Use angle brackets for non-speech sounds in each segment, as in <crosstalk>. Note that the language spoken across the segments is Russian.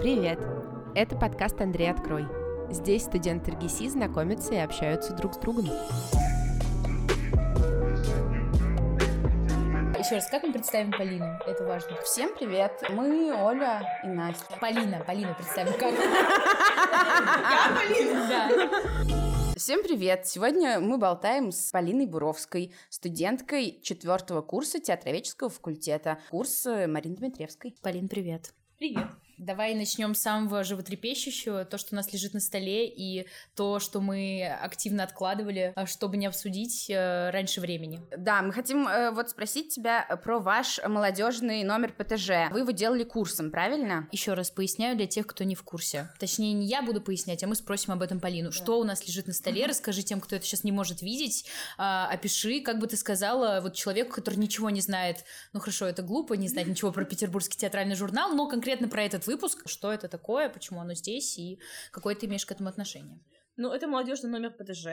Привет! Это подкаст «Андрей, открой». Здесь студенты РГСИ знакомятся и общаются друг с другом. Еще раз, как мы представим Полину? Это важно. Всем привет! Мы Оля и Настя. Полина, Полина, представим, как? Я Полина? Да. Всем привет! Сегодня мы болтаем с Полиной Буровской, студенткой четвертого курса театроведческого факультета, курс Марины Дмитриевской. Полин, привет. Привет. Давай начнем с самого животрепещущего, то, что у нас лежит на столе, и то, что мы активно откладывали, а, чтобы не обсудить э, раньше времени. Да, мы хотим э, вот спросить тебя про ваш молодежный номер ПТЖ. Вы его делали курсом, правильно? Еще раз поясняю для тех, кто не в курсе. Точнее, не я буду пояснять, а мы спросим об этом Полину. Да. Что у нас лежит на столе? <laughs> Расскажи тем, кто это сейчас не может видеть. Э, опиши, как бы ты сказала, вот человеку, который ничего не знает. Ну хорошо, это глупо, не знать ничего про Петербургский театральный журнал, но конкретно про этот выпуск, что это такое, почему оно здесь и какое ты имеешь к этому отношение. Ну, это молодежный номер ПТЖ.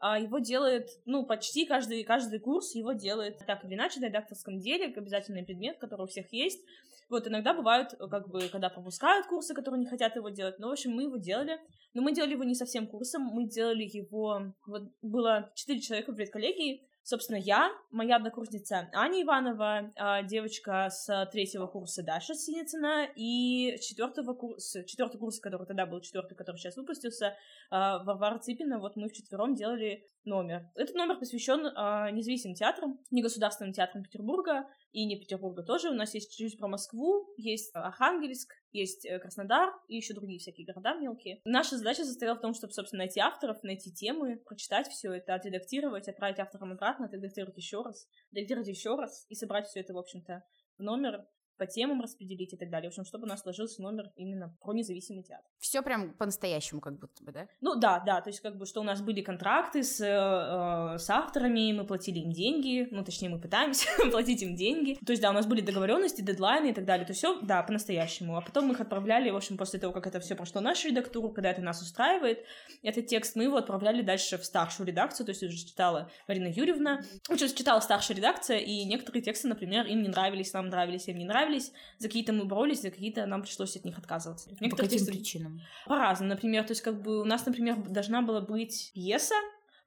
А его делает, ну, почти каждый, каждый курс его делает так или иначе на редакторском деле, обязательный предмет, который у всех есть. Вот иногда бывают, как бы, когда пропускают курсы, которые не хотят его делать. Но, в общем, мы его делали. Но мы делали его не совсем курсом, мы делали его... Вот было четыре человека в редколлегии, Собственно, я, моя однокурсница Аня Иванова, а, девочка с третьего курса Даша Синицына и четвертого курса, четвертый курс, который тогда был четвертый, который сейчас выпустился, а, Варвара Ципина, вот мы вчетвером делали номер. Этот номер посвящен э, независимым театрам, негосударственным театрам Петербурга и не Петербурга тоже. У нас есть чуть-чуть про Москву, есть Архангельск, есть э, Краснодар и еще другие всякие города мелкие. Наша задача состояла в том, чтобы, собственно, найти авторов, найти темы, прочитать все это, отредактировать, отправить авторам обратно, отредактировать еще раз, редактировать еще раз и собрать все это, в общем-то, в номер по темам распределить и так далее. В общем, чтобы у нас сложился номер именно про независимый театр. Все прям по-настоящему как будто бы, да? Ну да, да, то есть как бы, что у нас были контракты с, э, с авторами, мы платили им деньги, ну точнее мы пытаемся <laughs> платить им деньги. То есть да, у нас были договоренности, дедлайны и так далее, то все, да, по-настоящему. А потом мы их отправляли, в общем, после того, как это все прошло нашу редактуру, когда это нас устраивает, этот текст мы его отправляли дальше в старшую редакцию, то есть уже читала Марина Юрьевна, уже читала старшая редакция, и некоторые тексты, например, им не нравились, нам нравились, им не нравились, нравились, за какие-то мы боролись, за какие-то нам пришлось от них отказываться. По каким тексты... причинам? По-разному. Например, то есть как бы у нас, например, должна была быть пьеса,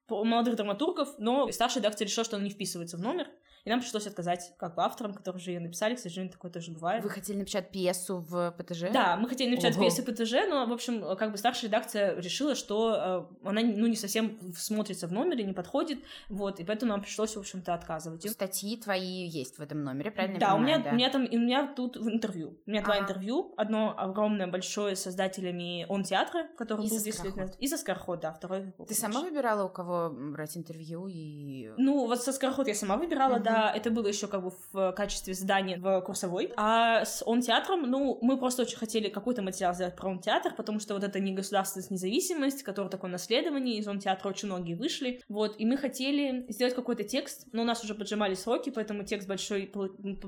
молодых драматургов, но старшая редакция решила, что она не вписывается в номер, и нам пришлось отказать как бы авторам, которые же ее написали, к сожалению, такое тоже бывает. Вы хотели написать пьесу в ПТЖ? Да, мы хотели написать Ого. пьесу в ПТЖ, но, в общем, как бы старшая редакция решила, что э, она, ну, не совсем смотрится в номере, не подходит, вот, и поэтому нам пришлось, в общем-то, отказывать. Статьи твои есть в этом номере, правильно да, понимаю, у меня, да, у меня там, у меня тут в интервью, у меня ага. два интервью, одно огромное, большое с создателями Он театра, который был здесь лет назад, и со Скороход, да, второй. Ты сама выбирала, у кого брать интервью и... Ну, вот со Скороход я сама выбирала, угу. Да, это было еще как бы в качестве задания в курсовой. А с он театром, ну, мы просто очень хотели какой-то материал сделать про он театр, потому что вот это не государственность, независимость, которое такое наследование, из он театра очень многие вышли. Вот, и мы хотели сделать какой-то текст, но у нас уже поджимали сроки, поэтому текст большой,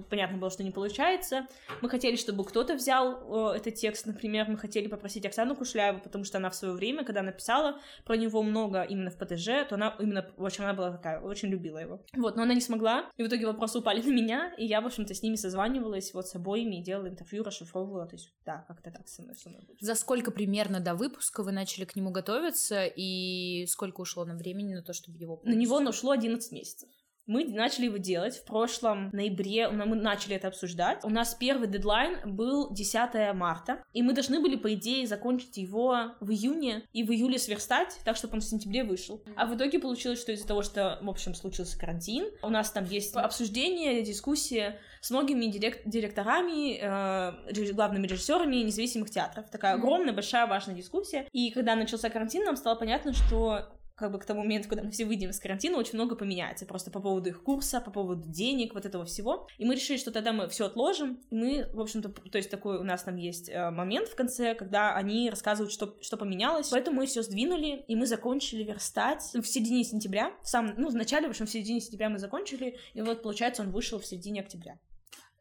понятно было, что не получается. Мы хотели, чтобы кто-то взял э, этот текст, например, мы хотели попросить Оксану Кушляеву, потому что она в свое время, когда написала про него много именно в ПТЖ, то она именно, в общем, она была такая, очень любила его. Вот, но она не смогла, и в итоге вопрос упали на меня, и я, в общем-то, с ними созванивалась вот с обоими, делала интервью, расшифровывала, то есть, да, как-то так со мной, со мной будет. За сколько примерно до выпуска вы начали к нему готовиться, и сколько ушло на времени на то, чтобы его... На него ушло 11 месяцев. Мы начали его делать в прошлом ноябре, мы начали это обсуждать. У нас первый дедлайн был 10 марта, и мы должны были, по идее, закончить его в июне и в июле сверстать, так, чтобы он в сентябре вышел. А в итоге получилось, что из-за того, что, в общем, случился карантин, у нас там есть обсуждение, дискуссия с многими директ директорами, э, главными режиссерами независимых театров. Такая огромная, большая, важная дискуссия. И когда начался карантин, нам стало понятно, что как бы к тому моменту, когда мы все выйдем из карантина, очень много поменяется. Просто по поводу их курса, по поводу денег, вот этого всего. И мы решили, что тогда мы все отложим. И мы, в общем-то, то есть такой у нас там есть э, момент в конце, когда они рассказывают, что, что поменялось. Поэтому мы все сдвинули, и мы закончили верстать в середине сентября. В самом, ну, в начале, в общем, в середине сентября мы закончили. И вот, получается, он вышел в середине октября.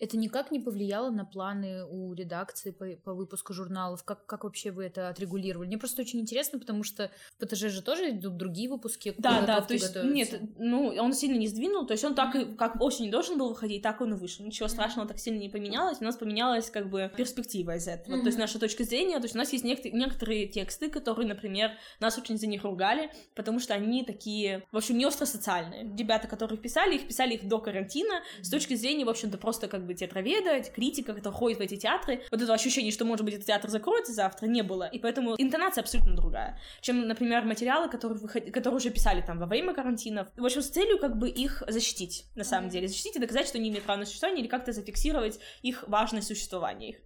Это никак не повлияло на планы у редакции по, по выпуску журналов? Как, как вообще вы это отрегулировали? Мне просто очень интересно, потому что в ПТЖ же тоже идут другие выпуски. Да, да, то есть, готовятся. нет, ну, он сильно не сдвинул, то есть он так и, как осенью должен был выходить, так он и вышел. Ничего страшного так сильно не поменялось, у нас поменялась как бы перспектива из этого. Mm-hmm. То есть наша точка зрения, то есть у нас есть некоторые, некоторые тексты, которые, например, нас очень за них ругали, потому что они такие, в общем, не остро социальные. Ребята, которые писали, их писали их до карантина, с точки зрения, в общем-то, просто как бы театроведа, критика, которая ходит в эти театры, вот это ощущение, что, может быть, этот театр закроется завтра, не было. И поэтому интонация абсолютно другая, чем, например, материалы, которые, выход... которые уже писали там во время карантина. В общем, с целью как бы их защитить, на самом деле. Защитить и доказать, что они имеют право на существование, или как-то зафиксировать их важность существования их.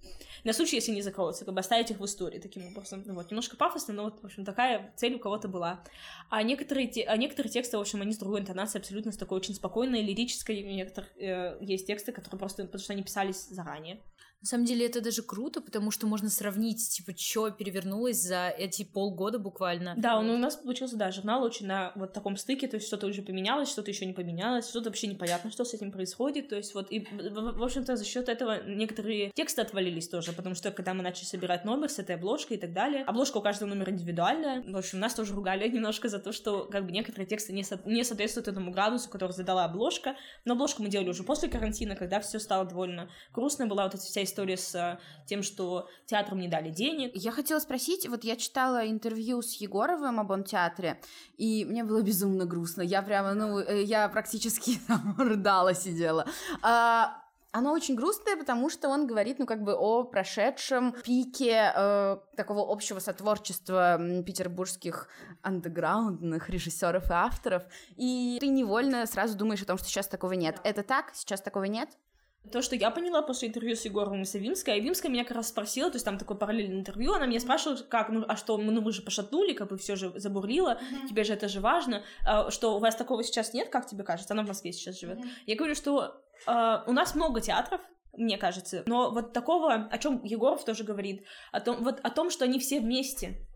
На случай, если не закроются, как бы оставить их в истории таким образом. Ну, вот, немножко пафосно, но вот, в общем, такая цель у кого-то была. А некоторые, те... а некоторые тексты, в общем, они с другой интонацией, абсолютно с такой очень спокойной, лирической. У некоторых э, есть тексты, которые просто, потому что они писались заранее. На самом деле это даже круто, потому что можно сравнить, типа, что перевернулось за эти полгода буквально. Да, ну у нас получился, да, журнал очень на вот таком стыке, то есть что-то уже поменялось, что-то еще не поменялось, что-то вообще непонятно, что с этим происходит, то есть вот, и, в, в общем-то, за счет этого некоторые тексты отвалились тоже, потому что когда мы начали собирать номер с этой обложкой и так далее, обложка у каждого номера индивидуальная, в общем, нас тоже ругали <laughs> немножко за то, что, как бы, некоторые тексты не, со не соответствуют этому градусу, который задала обложка, но обложку мы делали уже после карантина, когда все стало довольно грустно, была вот эта вся история с э, тем, что театрам не дали денег. Я хотела спросить, вот я читала интервью с Егоровым об театре, и мне было безумно грустно. Я прямо, ну, э, я практически <laughs> там рыдала, сидела. А, оно очень грустное, потому что он говорит, ну, как бы о прошедшем пике э, такого общего сотворчества петербургских андеграундных режиссеров и авторов, и ты невольно сразу думаешь о том, что сейчас такого нет. Это так? Сейчас такого нет? То, что я поняла после интервью с Егором и Савинской, а Вимская меня как раз спросила, то есть там такое параллельное интервью, она меня спрашивала, как, ну, а что, ну, вы же пошатнули, как бы все же забурлило, mm-hmm. тебе же это же важно, а, что у вас такого сейчас нет, как тебе кажется? Она в Москве сейчас живет. Mm-hmm. Я говорю, что а, у нас много театров, мне кажется, но вот такого, о чем Егоров тоже говорит, о том, вот о том, что они все вместе,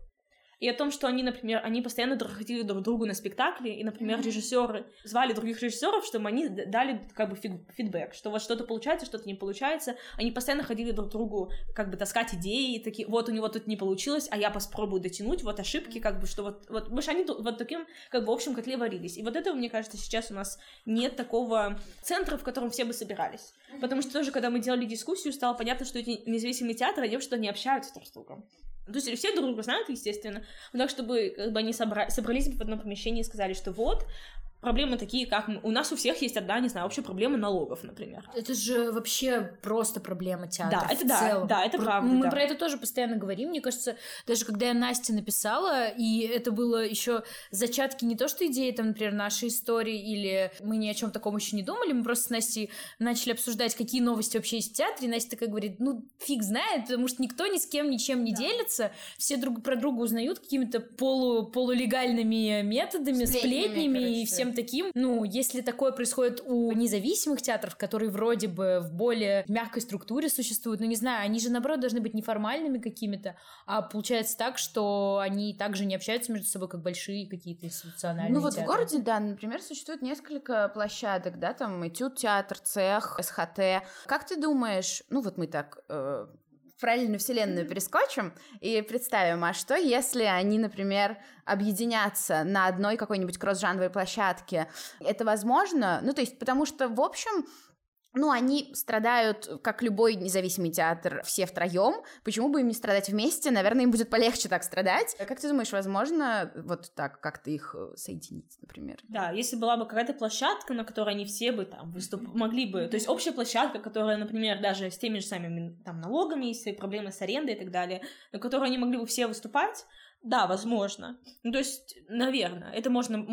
и о том, что они, например, они постоянно ходили друг к другу на спектакли, и, например, mm-hmm. режиссеры звали других режиссеров, чтобы они дали как бы фидбэк, что вот что-то получается, что-то не получается. Они постоянно ходили друг к другу как бы таскать идеи, такие, вот у него тут не получилось, а я попробую дотянуть, вот ошибки, как бы, что вот, вот, мы они вот таким, как бы, в общем котле варились. И вот этого, мне кажется, сейчас у нас нет такого центра, в котором все бы собирались. Потому что тоже, когда мы делали дискуссию, стало понятно, что эти независимые театры, они что-то не общаются друг с другом. То есть все друг друга знают, естественно, но так, чтобы как бы они собра- собрались в одном помещении и сказали, что вот, проблемы такие, как у нас у всех есть одна, не знаю, общая проблема налогов, например. Это же вообще просто проблема театра. Да, это да, целом. да, это правда. Мы да. про это тоже постоянно говорим. Мне кажется, даже когда я Насте написала, и это было еще зачатки не то, что идеи, там, например, нашей истории, или мы ни о чем таком еще не думали, мы просто с Настей начали обсуждать, какие новости вообще есть в театре, и Настя такая говорит, ну, фиг знает, потому что никто ни с кем ничем не да. делится, все друг про друга узнают какими-то полу, полулегальными методами, сплетнями, сплетнями и всем таким. Ну, если такое происходит у независимых театров, которые вроде бы в более мягкой структуре существуют, ну, не знаю, они же, наоборот, должны быть неформальными какими-то, а получается так, что они также не общаются между собой, как большие какие-то институциональные Ну, вот театры. в городе, да, например, существует несколько площадок, да, там этюд-театр, цех, СХТ. Как ты думаешь, ну, вот мы так э, параллельную вселенную перескочим и представим, а что если они, например, объединятся на одной какой-нибудь кросс-жанровой площадке? Это возможно? Ну, то есть, потому что, в общем, ну, они страдают, как любой независимый театр, все втроем. Почему бы им не страдать вместе? Наверное, им будет полегче так страдать. Как ты думаешь, возможно вот так как-то их э, соединить, например? Да, если была бы какая-то площадка, на которой они все бы там выступ... могли бы... То есть общая площадка, которая, например, даже с теми же самыми там налогами, если проблемы с арендой и так далее, на которой они могли бы все выступать, да, возможно. Ну, то есть, наверное, это можно,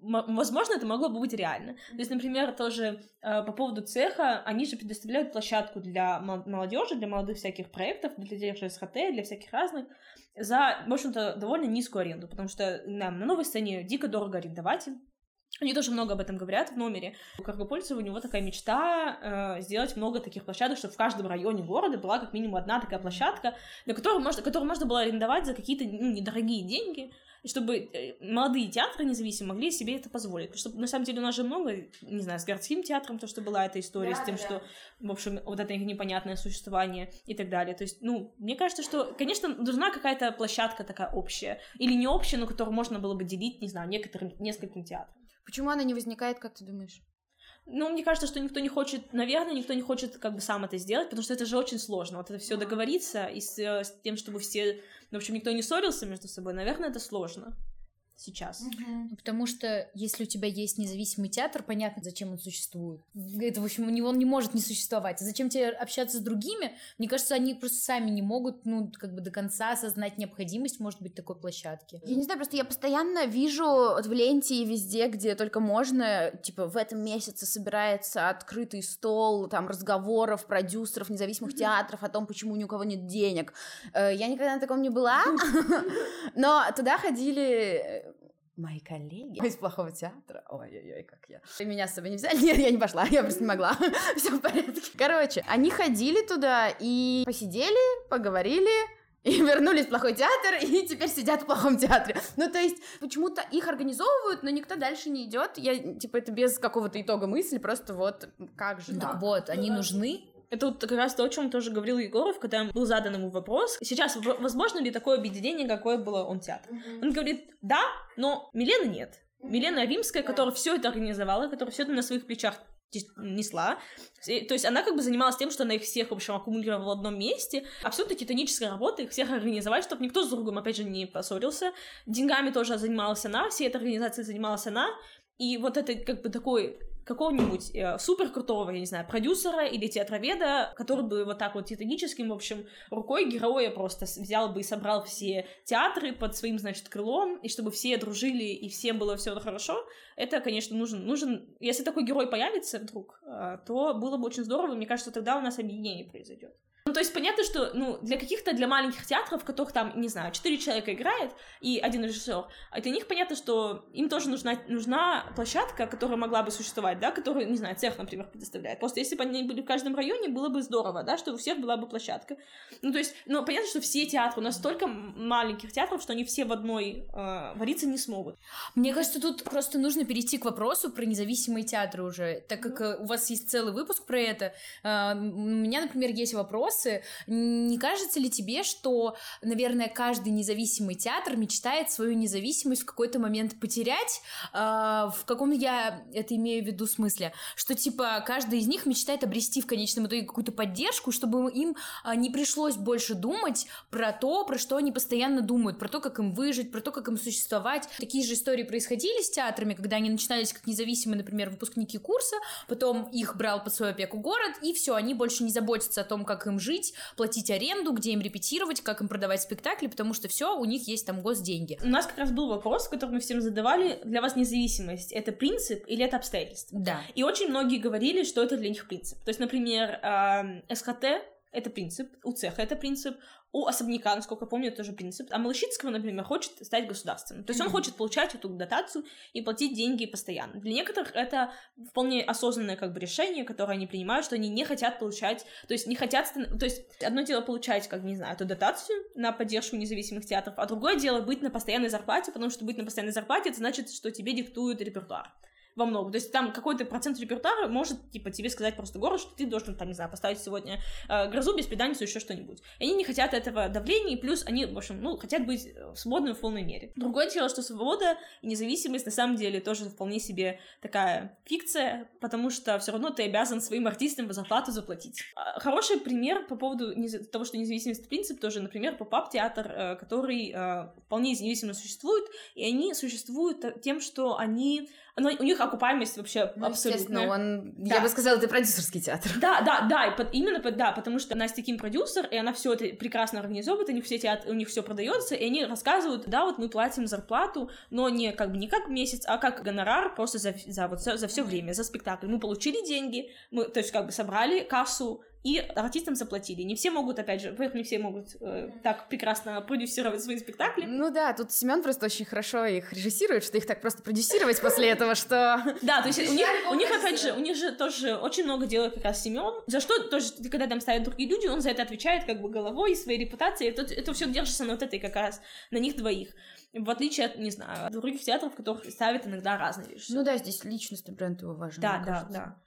возможно, это могло бы быть реально. То есть, например, тоже э, по поводу цеха, они же предоставляют площадку для молодежи, для молодых всяких проектов, для тех же СХТ, для всяких разных, за, в общем-то, довольно низкую аренду, потому что нам на новой сцене дико дорого арендовать они тоже много об этом говорят в номере. У Каргопольцева у него такая мечта э, сделать много таких площадок, чтобы в каждом районе города была как минимум одна такая площадка, на которую можно, которую можно было арендовать за какие-то ну, недорогие деньги, чтобы э, молодые театры независимо могли себе это позволить. Потому что, на самом деле, у нас же много, не знаю, с городским театром, то, что была эта история Да, с тем, да, что, в общем, вот это их непонятное существование и так далее. То есть, ну, мне кажется, что, конечно, нужна какая-то площадка такая общая. Или не общая, но которую можно было бы делить, не знаю, некоторым, нескольким театрам. Почему она не возникает, как ты думаешь? Ну, мне кажется, что никто не хочет, наверное, никто не хочет как бы сам это сделать, потому что это же очень сложно. Вот это все договориться и с, э, с тем, чтобы все, в общем, никто не ссорился между собой, наверное, это сложно сейчас. Ну, Потому что если у тебя есть независимый театр, понятно, зачем он существует. Это, в общем, у него он не может не существовать. А зачем тебе общаться с другими? Мне кажется, они просто сами не могут, ну, как бы до конца осознать необходимость, может быть, такой площадки. Я не знаю, просто я постоянно вижу вот в ленте и везде, где только можно, типа, в этом месяце собирается открытый стол, там, разговоров продюсеров независимых театров о том, почему ни у кого нет денег. Э, Я никогда на таком не была, <laughs> но туда ходили э, мои коллеги из плохого театра. Ой-ой-ой, как я. И меня с собой не взяли? <laughs> Нет, я не пошла, я просто не могла. <laughs> Все в порядке. Короче, они ходили туда и посидели, поговорили, и <laughs> вернулись в плохой театр, и теперь сидят в плохом театре. Ну, то есть, почему-то их организовывают, но никто дальше не идет. Я, типа, это без какого-то итога мысли, просто вот как же Ну, так? так вот, они нужны. Это вот как раз то, о чем тоже говорил Егоров, когда был задан ему вопрос. Сейчас возможно ли такое объединение, какое было он театр? Он говорит, да, но Милены нет. Милена Римская, которая все это организовала, которая все это на своих плечах несла. То есть она как бы занималась тем, что она их всех, в общем, аккумулировала в одном месте. Абсолютно титаническая работа, их всех организовать, чтобы никто с другом, опять же, не поссорился. Деньгами тоже занималась она, всей этой организацией занималась она. И вот это как бы такой какого-нибудь э, супер крутого, я не знаю, продюсера или театроведа, который бы вот так вот титаническим, в общем, рукой героя просто взял бы и собрал все театры под своим, значит, крылом, и чтобы все дружили и всем было все хорошо, это, конечно, нужен, нужен, если такой герой появится вдруг, э, то было бы очень здорово, мне кажется, тогда у нас объединение произойдет. Ну, то есть понятно, что, ну, для каких-то, для маленьких театров, в которых там, не знаю, четыре человека играет и один режиссер, а для них понятно, что им тоже нужна, нужна площадка, которая могла бы существовать, да, которую, не знаю, цех, например, предоставляет. Просто если бы они были в каждом районе, было бы здорово, да, что у всех была бы площадка. Ну, то есть, ну, понятно, что все театры, у нас столько маленьких театров, что они все в одной э, вариться не смогут. Мне кажется, тут просто нужно перейти к вопросу про независимые театры уже, так как э, у вас есть целый выпуск про это. Э, У меня, например, есть вопросы. Не кажется ли тебе, что, наверное, каждый независимый театр мечтает свою независимость в какой-то момент потерять? Э, В каком я это имею в виду смысле? Что, типа, каждый из них мечтает обрести в конечном итоге какую-то поддержку, чтобы им а, не пришлось больше думать про то, про что они постоянно думают, про то, как им выжить, про то, как им существовать. Такие же истории происходили с театрами, когда они начинались как независимые, например, выпускники курса, потом их брал под свою опеку город, и все, они больше не заботятся о том, как им жить, платить аренду, где им репетировать, как им продавать спектакли, потому что все, у них есть там госденьги. У нас как раз был вопрос, который мы всем задавали. Для вас независимость — это принцип или это обстоятельство? Да. И очень многие говорили, что это для них принцип. То есть, например, эм, СХТ — это принцип, у цеха это принцип, у особняка, насколько я помню, это тоже принцип. А Малышицкого, например, хочет стать государственным. То есть он Мгм. хочет получать эту дотацию и платить деньги постоянно. Для некоторых это вполне осознанное как бы решение, которое они принимают, что они не хотят получать, то есть не хотят, то есть одно дело получать, как, не знаю, эту дотацию на поддержку независимых театров, а другое дело быть на постоянной зарплате, потому что быть на постоянной зарплате, это значит, что тебе диктуют репертуар во многом. То есть там какой-то процент репертуара может, типа, тебе сказать просто город, что ты должен, там, не знаю, поставить сегодня э, грозу, беспреданницу, еще что-нибудь. И они не хотят этого давления, и плюс они, в общем, ну, хотят быть э, свободными в полной мере. Другое дело, что свобода и независимость на самом деле тоже вполне себе такая фикция, потому что все равно ты обязан своим артистам зарплату заплатить. А, Хороший пример по поводу того, что независимость принцип, тоже, например, поп театр, э, который э, вполне независимо существует, и они существуют тем, что они ну, у них окупаемость вообще Ну, абсолютная. он, Да. я бы сказала, это продюсерский театр. Да, да, да, и под- именно под- да, потому что Настя Ким продюсер, и она все это прекрасно организовывает, у них все театры, у них все продается, и они рассказывают, да, вот мы платим зарплату, но не как бы не как месяц, а как гонорар просто за, за вот за, все время, за спектакль. Мы получили деньги, мы, то есть как бы собрали кассу, и артистам заплатили. Не все могут, опять же, во-первых, не все могут э, так прекрасно продюсировать свои спектакли. Ну да, тут Семен просто очень хорошо их режиссирует, что их так просто продюсировать после этого, что... Да, то есть у них, у них, опять же, у них же тоже очень много делает как раз Семен, за что тоже, когда там ставят другие люди, он за это отвечает как бы головой, своей репутацией, это, это все держится на вот этой как раз, на них двоих. В отличие от, не знаю, от других театров, которых ставят иногда разные вещи. Ну да, здесь личностный бренд его важен. Да, да, да.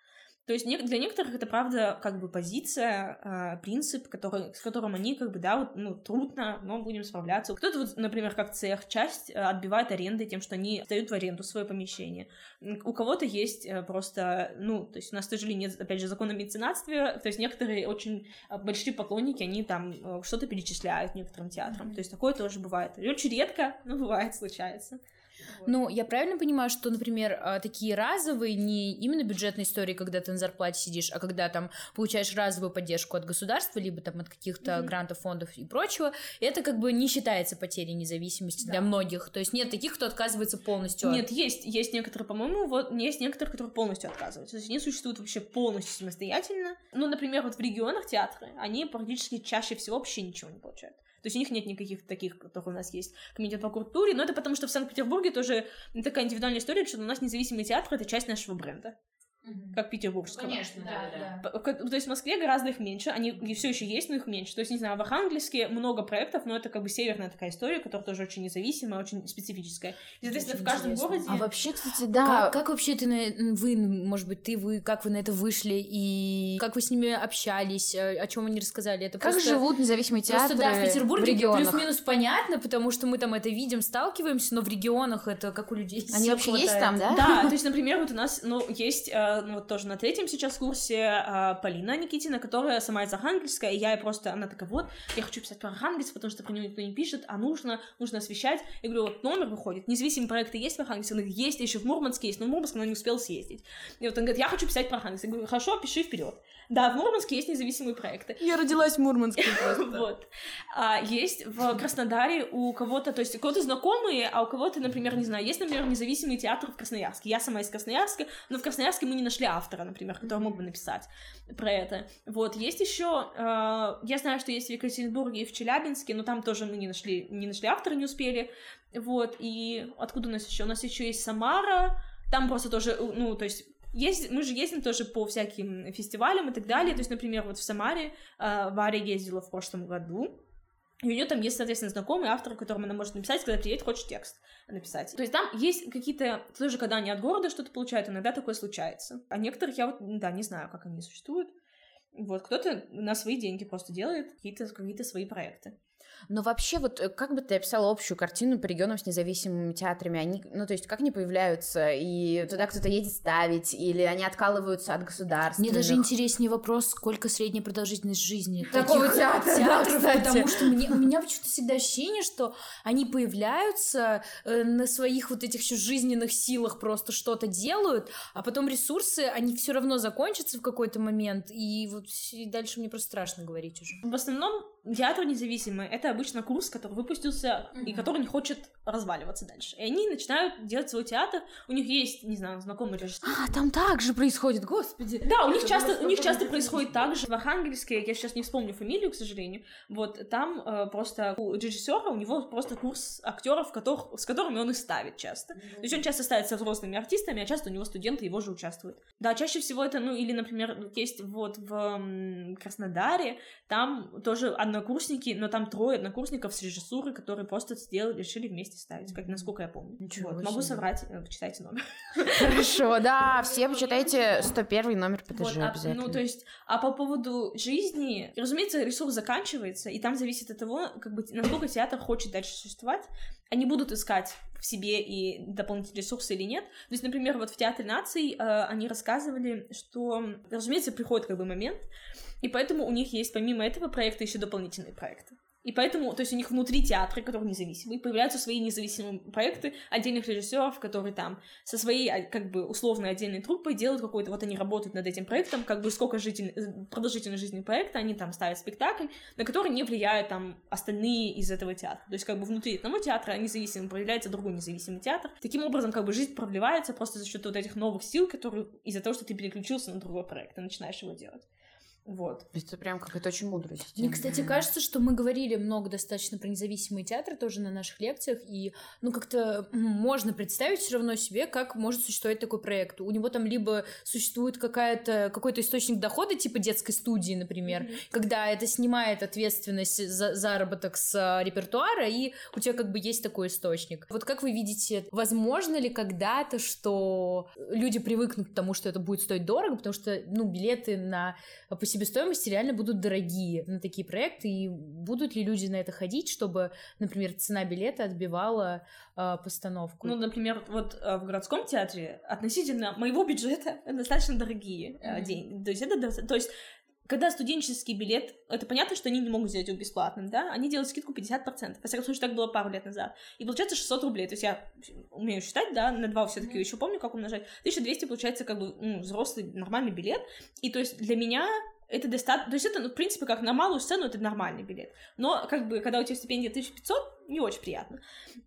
То есть для некоторых это правда как бы позиция, э, принцип, который, с которым они как бы, да, вот, ну, трудно, но будем справляться. Кто-то вот, например, как цех, часть э, отбивает аренды тем, что они сдают в аренду свое помещение. У кого-то есть э, просто, ну, то есть у нас тоже нет, опять же, закона меценатстве, то есть некоторые очень большие поклонники, они там что-то перечисляют некоторым театрам. Mm-hmm. То есть такое тоже бывает. Очень редко, но бывает, случается. Ну, я правильно понимаю, что, например, а, такие разовые, не именно бюджетные истории, когда ты на зарплате сидишь, а когда там получаешь разовую поддержку от государства, либо там от каких-то mm-hmm. грантов, фондов и прочего, это как бы не считается потерей независимости да. для многих. То есть нет таких, кто отказывается полностью. Нет, от... есть, есть некоторые, по-моему, вот есть некоторые, которые полностью отказываются. То есть они существуют вообще полностью самостоятельно. Ну, например, вот в регионах театры, они практически чаще всего вообще ничего не получают. То есть у них нет никаких таких, которых у нас есть, комитет по культуре, но это потому, что в Санкт-Петербурге тоже такая индивидуальная история, что у нас независимый театр — это часть нашего бренда как петербургского. Конечно, да, да. То есть в Москве гораздо их меньше, они все еще есть, но их меньше. То есть, не знаю, в Архангельске много проектов, но это как бы северная такая история, которая тоже очень независимая, очень специфическая. И, соответственно, очень в каждом интересно. городе... А вообще, кстати, да... Как, как вообще ты, на... вы, может быть, ты, вы, как вы на это вышли, и как вы с ними общались, о чем они рассказали? Это как просто... живут независимые театры Просто, да, в Петербурге плюс-минус понятно, потому что мы там это видим, сталкиваемся, но в регионах это как у людей Они вообще хватает. есть там, да? Да, то есть, например, вот у нас, ну, есть, э, ну, вот тоже на третьем сейчас курсе э, Полина Никитина, которая сама из Архангельска, и я просто, она такая, вот, я хочу писать про Архангельск, потому что про него никто не пишет, а нужно, нужно освещать. Я говорю, вот номер выходит, независимые проекты есть в Архангельске? Она говорит, есть, еще в Мурманске есть, но в Мурманск она не успела съездить. И вот он говорит, я хочу писать про Архангельск. Я говорю, хорошо, пиши вперед. Да, в Мурманске есть независимые проекты. Я родилась в Мурманске <laughs> просто. Вот. А, есть в Краснодаре у кого-то, то есть у кого-то знакомые, а у кого-то, например, не знаю, есть, например, независимый театр в Красноярске. Я сама из Красноярска, но в Красноярске мы не нашли автора, например, который мог бы написать про это. Вот, есть еще, э, я знаю, что есть в Екатеринбурге и в Челябинске, но там тоже мы не нашли, не нашли автора, не успели. Вот, и откуда у нас еще? У нас еще есть Самара, там просто тоже, ну, то есть есть, мы же ездим тоже по всяким фестивалям и так далее. То есть, например, вот в Самаре э, Варя ездила в прошлом году. И у нее там есть, соответственно, знакомый автор, которому она может написать, когда приедет, хочет текст написать. То есть там есть какие-то, тоже когда они от города что-то получают, иногда такое случается. А некоторых я вот, да, не знаю, как они существуют. Вот, кто-то на свои деньги просто делает какие-то какие свои проекты. Но вообще, вот э, как бы ты описала общую картину по регионам с независимыми театрами? Они, ну, то есть, как они появляются? И туда кто-то едет ставить? Или они откалываются от государства? Мне даже интереснее вопрос, сколько средняя продолжительность жизни такого театра, театров, да, потому что мне, у меня почему-то всегда ощущение, что они появляются э, на своих вот этих еще жизненных силах, просто что-то делают, а потом ресурсы, они все равно закончатся в какой-то момент, и вот и дальше мне просто страшно говорить уже. В основном театр независимый — это обычно курс, который выпустился mm-hmm. и который не хочет разваливаться дальше. И они начинают делать свой театр, у них есть, не знаю, знакомый режиссер. А, там так же происходит, господи! Да, у них часто, у них часто происходит так же. В Архангельске, я сейчас не вспомню фамилию, к сожалению, вот там э, просто у режиссера, у него просто курс актеров, которых, с которыми он и ставит часто. Mm-hmm. То есть он часто ставит со взрослыми артистами, а часто у него студенты его же участвуют. Да, чаще всего это, ну, или, например, есть вот в Краснодаре, там тоже однокурсники, но там трое однокурсников с режиссуры, которые просто сделали, решили вместе ставить, как насколько я помню. Ничего вот. Могу соврать, э, почитайте номер. Хорошо, <laughs> да, все почитайте 101 номер ПТЖ вот, а, обязательно. Ну, то есть, а по поводу жизни, разумеется, ресурс заканчивается, и там зависит от того, как бы, насколько театр хочет дальше существовать. Они будут искать в себе и дополнительные ресурсы или нет. То есть, например, вот в Театре наций э, они рассказывали, что, разумеется, приходит как бы момент, и поэтому у них есть помимо этого проекта еще дополнительные проекты. И поэтому, то есть у них внутри театра, который независимый, появляются свои независимые проекты отдельных режиссеров, которые там со своей, а, как бы, условной отдельной труппой делают какой-то, вот они работают над этим проектом, как бы сколько житель, э, продолжительность жизни проекта, они там ставят спектакль, на который не влияют там остальные из этого театра. То есть как бы внутри одного театра независимым появляется другой независимый театр. Таким образом, как бы жизнь продлевается просто за счет вот этих новых сил, которые из-за того, что ты переключился на другой проект и начинаешь его делать. Вот. Это прям какая-то очень мудрая система. Мне, кстати, кажется, что мы говорили много достаточно про независимые театры тоже на наших лекциях, и, ну, как-то можно представить все равно себе, как может существовать такой проект. У него там либо существует какая-то, какой-то источник дохода, типа детской студии, например, mm-hmm. когда это снимает ответственность за заработок с а, репертуара, и у тебя как бы есть такой источник. Вот как вы видите, возможно ли когда-то, что люди привыкнут к тому, что это будет стоить дорого, потому что, ну, билеты на по себестоимости реально будут дорогие на такие проекты, и будут ли люди на это ходить, чтобы, например, цена билета отбивала э, постановку? Ну, например, вот э, в городском театре относительно моего бюджета <laughs> достаточно дорогие mm-hmm. деньги. То есть это, то есть когда студенческий билет, это понятно, что они не могут сделать его бесплатным, да, они делают скидку 50%. Во всяком случае, так было пару лет назад. И получается 600 рублей. То есть я умею считать, да, на два все таки mm-hmm. еще помню, как умножать. 1200 получается как бы ну, взрослый нормальный билет. И то есть для меня это достаточно, то есть это, ну, в принципе, как на малую сцену, это нормальный билет. Но, как бы, когда у тебя стипендия 1500, не очень приятно.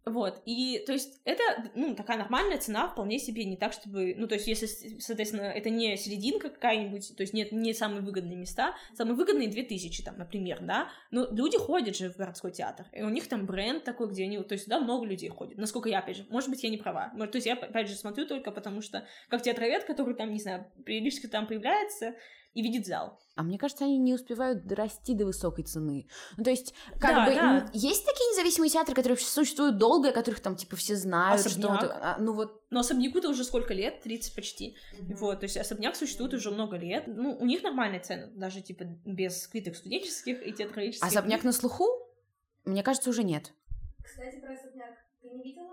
Вот, и, то есть, это, ну, такая нормальная цена, вполне себе, не так, чтобы, ну, то есть, если, соответственно, это не серединка какая-нибудь, то есть, нет, не самые выгодные места, самые выгодные 2000, там, например, да, но люди ходят же в городской театр, и у них там бренд такой, где они, то есть, туда много людей ходит, насколько я, опять же, может быть, я не права, может, то есть, я, опять же, смотрю только потому, что, как театровед, который там, не знаю, периодически там появляется, и видит зал. А мне кажется, они не успевают дорасти до высокой цены. Ну, то есть, как да, бы, да. есть такие независимые театры, которые существуют долго, о которых там, типа, все знают, Особняк. что... А, ну, вот... Но особняку-то уже сколько лет? 30 почти. Mm-hmm. Вот, то есть особняк существует уже много лет. Ну, у них нормальные цены, даже, типа, без скидок студенческих и театралических. Особняк на слуху? Мне кажется, уже нет. Кстати, про особняк. Ты не видела?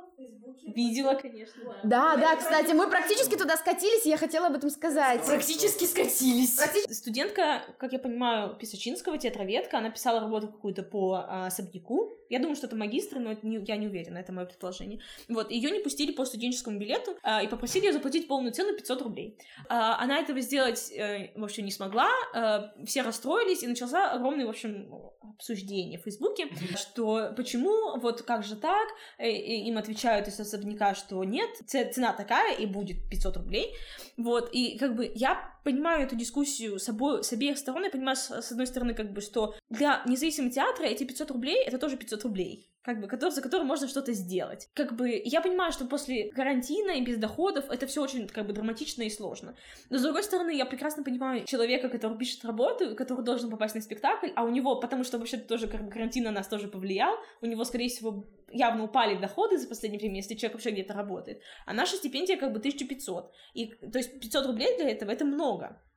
Видела, конечно. Да, да, кстати, мы практически туда скатились, и я хотела об этом сказать. Практически скатились. Студентка, как я понимаю, Писачинского, театроведка, она писала работу какую-то по а, особняку. Я думаю, что это магистр, но это не, я не уверена, это мое предположение. Вот, ее не пустили по студенческому билету а, и попросили ее заплатить полную цену 500 рублей. А, она этого сделать, э, в общем, не смогла, а, все расстроились, и начался огромный, в общем, обсуждение в Фейсбуке, что почему, вот как же так, э, им отвечают из особняка, что нет, цена такая и будет 500 рублей, вот, и как бы я понимаю эту дискуссию с, обо... с обеих сторон, я понимаю, с, с одной стороны, как бы, что для независимого театра эти 500 рублей — это тоже 500 рублей как бы, который, за который можно что-то сделать. Как бы, я понимаю, что после карантина и без доходов это все очень, как бы, драматично и сложно. Но, с другой стороны, я прекрасно понимаю человека, который пишет работу, который должен попасть на спектакль, а у него, потому что вообще тоже как бы, карантин на нас тоже повлиял, у него, скорее всего, явно упали доходы за последнее время, если человек вообще где-то работает. А наша стипендия как бы 1500. И, то есть 500 рублей для этого это много много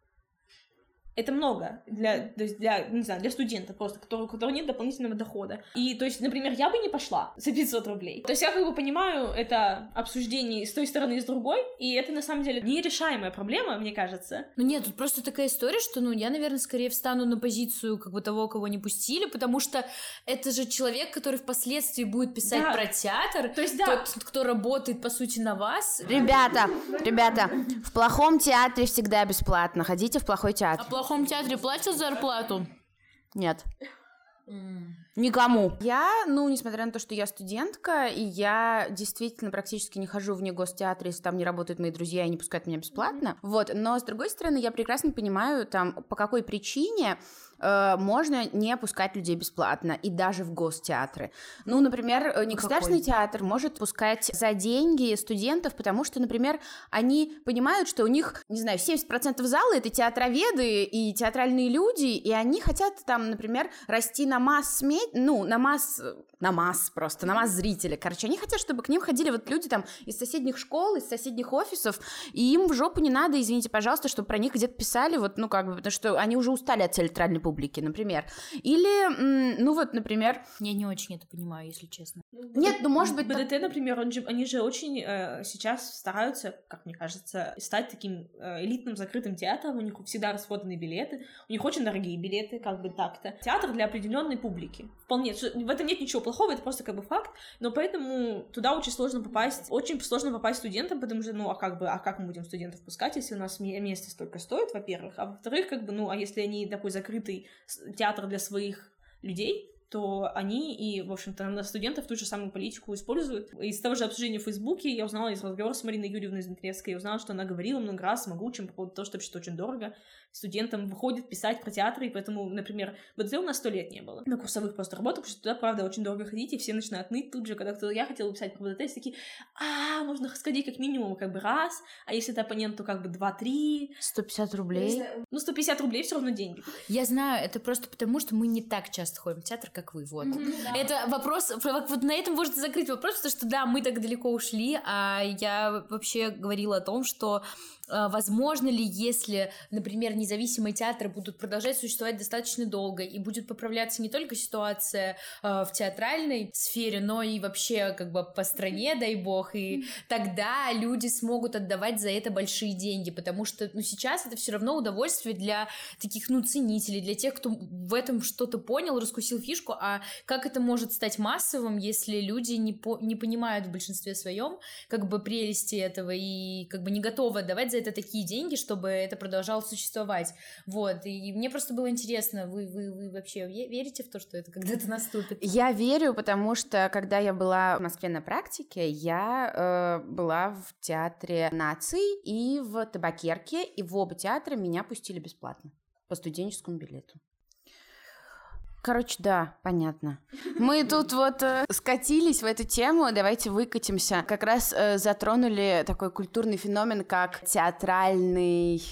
это много для, то есть для, не знаю, для студента просто, который, у которого нет дополнительного дохода. И, то есть, например, я бы не пошла за 500 рублей. То есть я как бы понимаю это обсуждение с той стороны и с другой, и это на самом деле нерешаемая проблема, мне кажется. Ну нет, тут просто такая история, что, ну, я, наверное, скорее встану на позицию как бы того, кого не пустили, потому что это же человек, который впоследствии будет писать да. про театр, то есть, да. тот, кто работает, по сути, на вас. Ребята, ребята, в плохом театре всегда бесплатно, ходите в плохой театр. А плохом театре платят зарплату? Нет. Никому. Я, ну, несмотря на то, что я студентка, и я действительно практически не хожу вне гостеатра, если там не работают мои друзья и не пускают меня бесплатно. Mm-hmm. Вот, но с другой стороны, я прекрасно понимаю, там, по какой причине э, можно не пускать людей бесплатно, и даже в гостеатры. Ну, например, э, негосударственный Какой? театр может пускать за деньги студентов, потому что, например, они понимают, что у них, не знаю, 70% зала — это театроведы и театральные люди, и они хотят там, например, расти на масс ну, на масс, на масс просто, на масс зрителей. Короче, они хотят, чтобы к ним ходили вот люди там из соседних школ, из соседних офисов, и им в жопу не надо, извините, пожалуйста, чтобы про них где-то писали, вот, ну, как бы, потому что они уже устали от театральной публики, например. Или, ну, вот, например... Я не очень это понимаю, если честно. Нет, ну, может быть... БДТ, например, он же, они же очень э, сейчас стараются, как мне кажется, стать таким э, элитным закрытым театром, у них всегда расходные билеты, у них очень дорогие билеты, как бы так-то. Театр для определенной публики. Вполне. В этом нет ничего плохого, это просто как бы факт, но поэтому туда очень сложно попасть, очень сложно попасть студентам, потому что, ну, а как бы, а как мы будем студентов пускать, если у нас место столько стоит, во-первых, а во-вторых, как бы, ну, а если они такой закрытый театр для своих людей, то они и, в общем-то, на студентов ту же самую политику используют. Из того же обсуждения в Фейсбуке я узнала из разговора с Мариной Юрьевной Знакревской, я узнала, что она говорила много раз могучим по поводу того, что вообще очень дорого студентам выходит писать про театры, и поэтому, например, БДТ у нас сто лет не было. На курсовых просто работал, потому что туда, правда, очень дорого ходить, и все начинают ныть тут же, когда кто-то я хотела писать про все такие, а, можно сходить как минимум как бы раз, а если это оппонент, то как бы два-три. 150 рублей. Ну, 150 рублей все равно деньги. Я знаю, это просто потому, что мы не так часто ходим в театр, как вы, вот. Это вопрос, вот на этом можно закрыть вопрос, потому что да, мы так далеко ушли, а я вообще говорила о том, что возможно ли, если, например, независимые театры будут продолжать существовать достаточно долго и будет поправляться не только ситуация э, в театральной сфере, но и вообще как бы по стране, дай бог, и тогда люди смогут отдавать за это большие деньги, потому что, ну, сейчас это все равно удовольствие для таких, ну, ценителей, для тех, кто в этом что-то понял, раскусил фишку, а как это может стать массовым, если люди не, по не понимают в большинстве своем как бы прелести этого и как бы не готовы отдавать за это такие деньги, чтобы это продолжало существовать. Вот, и мне просто было интересно, вы, вы, вы вообще верите в то, что это когда-то наступит? Я верю, потому что когда я была в Москве на практике, я э, была в театре наций и в табакерке, и в оба театра меня пустили бесплатно по студенческому билету. Короче, да, понятно. Мы тут вот э, скатились в эту тему, давайте выкатимся. Как раз э, затронули такой культурный феномен, как театральный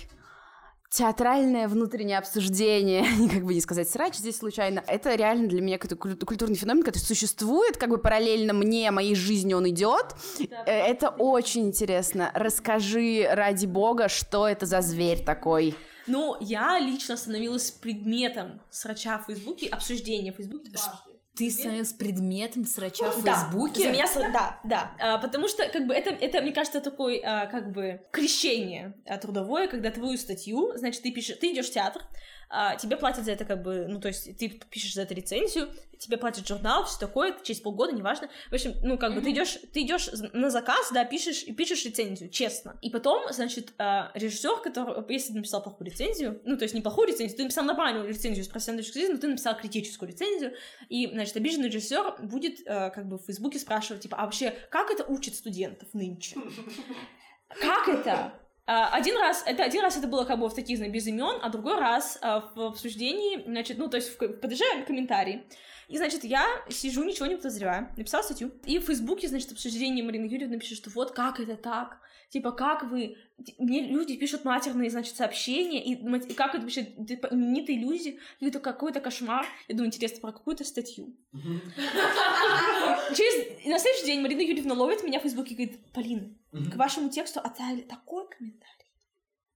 театральное внутреннее обсуждение, <laughs> как бы не сказать срач здесь случайно, это реально для меня какой-то культурный феномен, который существует, как бы параллельно мне, моей жизни он идет. Да, э, это очень интересно. Расскажи, ради бога, что это за зверь такой? Ну, я лично становилась предметом срача в Фейсбуке, обсуждения в Фейсбуке дважды. Ты становилась предметом срача в Фейсбуке? За меня, да, да. А, потому что, как бы, это, это, мне кажется, такое, а, как бы, крещение а, трудовое, когда твою статью, значит, ты пишешь, ты идешь в театр, а, тебе платят за это как бы, ну, то есть ты пишешь за это рецензию, тебе платят журнал, все такое, через полгода, неважно. В общем, ну, как бы ты идешь, ты идешь на заказ, да, пишешь и пишешь рецензию, честно. И потом, значит, а, режиссер, который, если ты написал плохую рецензию, ну, то есть не плохую рецензию, ты написал нормальную рецензию с профессиональной точки зрения, но ты написал критическую рецензию, и, значит, обиженный режиссер будет, а, как бы, в Фейсбуке спрашивать, типа, а вообще, как это учат студентов нынче? <laughs> Как это? А, один раз, это один раз это было как бы в таких, без имен, а другой раз а, в обсуждении, значит, ну, то есть в ПДЖ комментарии. И, значит, я сижу, ничего не подозреваю, написала статью. И в Фейсбуке, значит, обсуждение Марины Юрьевны пишет, что вот как это так? Типа, как вы... Мне люди пишут матерные, значит, сообщения, и, и как это вообще, типа, именитые люди, это какой-то кошмар. Я думаю, интересно, про какую-то статью. Через... На следующий день Марина Юрьевна ловит меня в Фейсбуке и говорит, Полина, к вашему тексту оставили такой комментарий.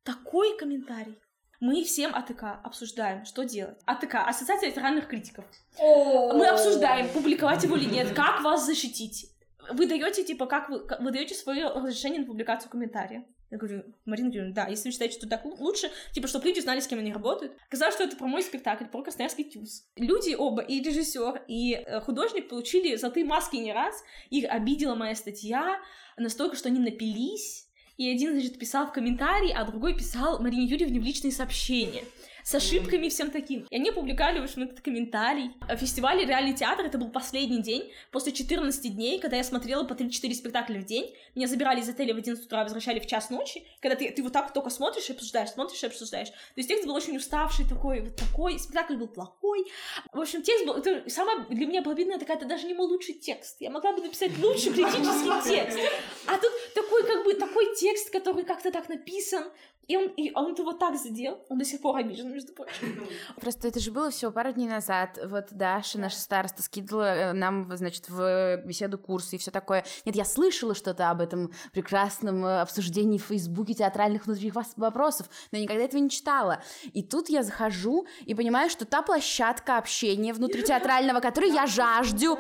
Такой комментарий. Мы всем АТК обсуждаем, что делать. АТК, Ассоциация ветеранных критиков. Мы обсуждаем, публиковать его или нет, как вас защитить. Вы даете, типа, как вы, вы даете свое разрешение на публикацию комментария. Я говорю, Марина Юрьевна, да, если вы считаете, что так лучше, типа, чтобы люди знали, с кем они работают. Оказалось, что это про мой спектакль, про Красноярский тюз. Люди оба, и режиссер, и э, художник получили золотые маски не раз. Их обидела моя статья настолько, что они напились. И один, значит, писал в комментарии, а другой писал Марине Юрьевне в личные сообщения с ошибками и всем таким. И они публиковали, в общем, этот комментарий. Фестиваль «Реальный театр» — это был последний день, после 14 дней, когда я смотрела по 3-4 спектакля в день. Меня забирали из отеля в 11 утра, возвращали в час ночи, когда ты, ты вот так только смотришь и обсуждаешь, смотришь и обсуждаешь. То есть текст был очень уставший такой, вот такой, спектакль был плохой. В общем, текст был... Это самое для меня было обидно, такая, это даже не мой лучший текст. Я могла бы написать лучший критический текст. А тут такой, как бы, такой текст, который как-то так написан, и он, и он это вот так задел, он до сих пор обижен, между прочим. Просто это же было всего пару дней назад. Вот Даша, наша староста, скидывала э, нам, значит, в беседу курсы и все такое. Нет, я слышала что-то об этом прекрасном э, обсуждении в Фейсбуке театральных внутренних вопросов, но никогда этого не читала. И тут я захожу и понимаю, что та площадка общения внутритеатрального, которой я жажду,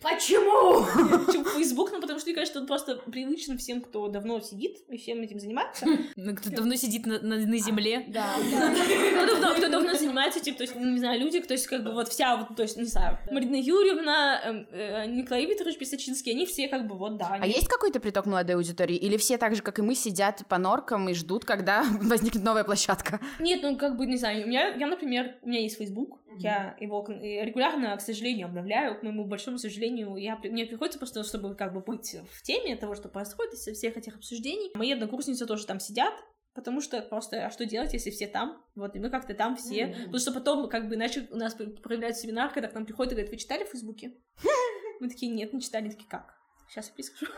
Почему? <laughs> Почему Facebook? Ну, потому что, мне кажется, он просто привычен всем, кто давно сидит и всем этим занимается. Ну, кто давно сидит на, на, на земле. <laughs> Да. Кто давно, кто давно занимается, типа, то есть, не знаю, люди, то есть, как бы, вот вся, вот, то есть, не знаю, Марина Юрьевна, эм, э, Николай Викторович Писачинский, они все, как бы, вот, да. А есть какой-то приток молодой аудитории? Или все так же, как и мы, сидят по норкам и ждут, когда <laughs> возникнет новая площадка? Нет, ну, как бы, не знаю, у меня, я, например, у меня есть Facebook, Я его регулярно, к сожалению, обновляю. К моему большому сожалению, я, мне приходится просто, чтобы как бы быть в теме того, что происходит из всех этих обсуждений. Мои однокурсницы тоже там сидят, потому что просто, а что делать, если все там? Вот, и мы как-то там все. Потому что потом, как бы, иначе у нас проявляется семинар, когда к нам приходят и говорят, вы читали в Фейсбуке? <laughs> Мы такие, нет, не читали. Такие, как? Сейчас я скажу.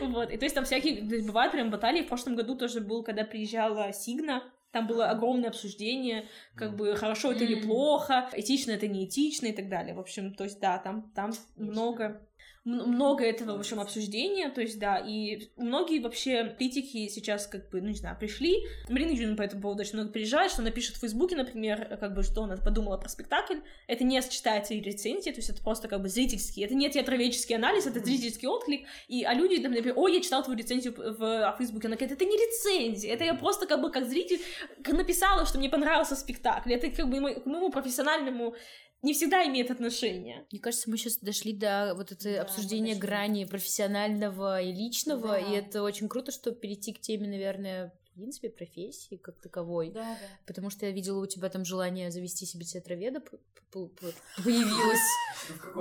<laughs> вот, и то есть там всякие, то есть бывают прям баталии. В прошлом году тоже был, когда приезжала Сигна, там было огромное обсуждение, как бы хорошо это или плохо, этично это не этично и так далее. В общем, то есть да, там, там много много этого, в общем, обсуждения, то есть, да, и многие вообще критики сейчас, как бы, ну, не знаю, пришли. Марина Юрьевна по этому поводу очень много приезжает, что она пишет в Фейсбуке, например, как бы, что она подумала про спектакль. Это не сочетается и рецензии, то есть это просто как бы зрительский, это не театроведческий анализ, это зрительский отклик, и, а люди, там, например, ой, я читал твою рецензию в, в Фейсбуке, она говорит, это не рецензия, это я просто как бы как зритель написала, что мне понравился спектакль, это как бы к моему профессиональному не всегда имеет отношение. Мне кажется, мы сейчас дошли до вот это Да, обсуждения дошли. грани профессионального и личного, Да. и это очень круто, что перейти к теме, наверное, принципе, профессии как таковой. Да, да. Потому что я видела у тебя там желание завести себе театроведа появилось. <laughs>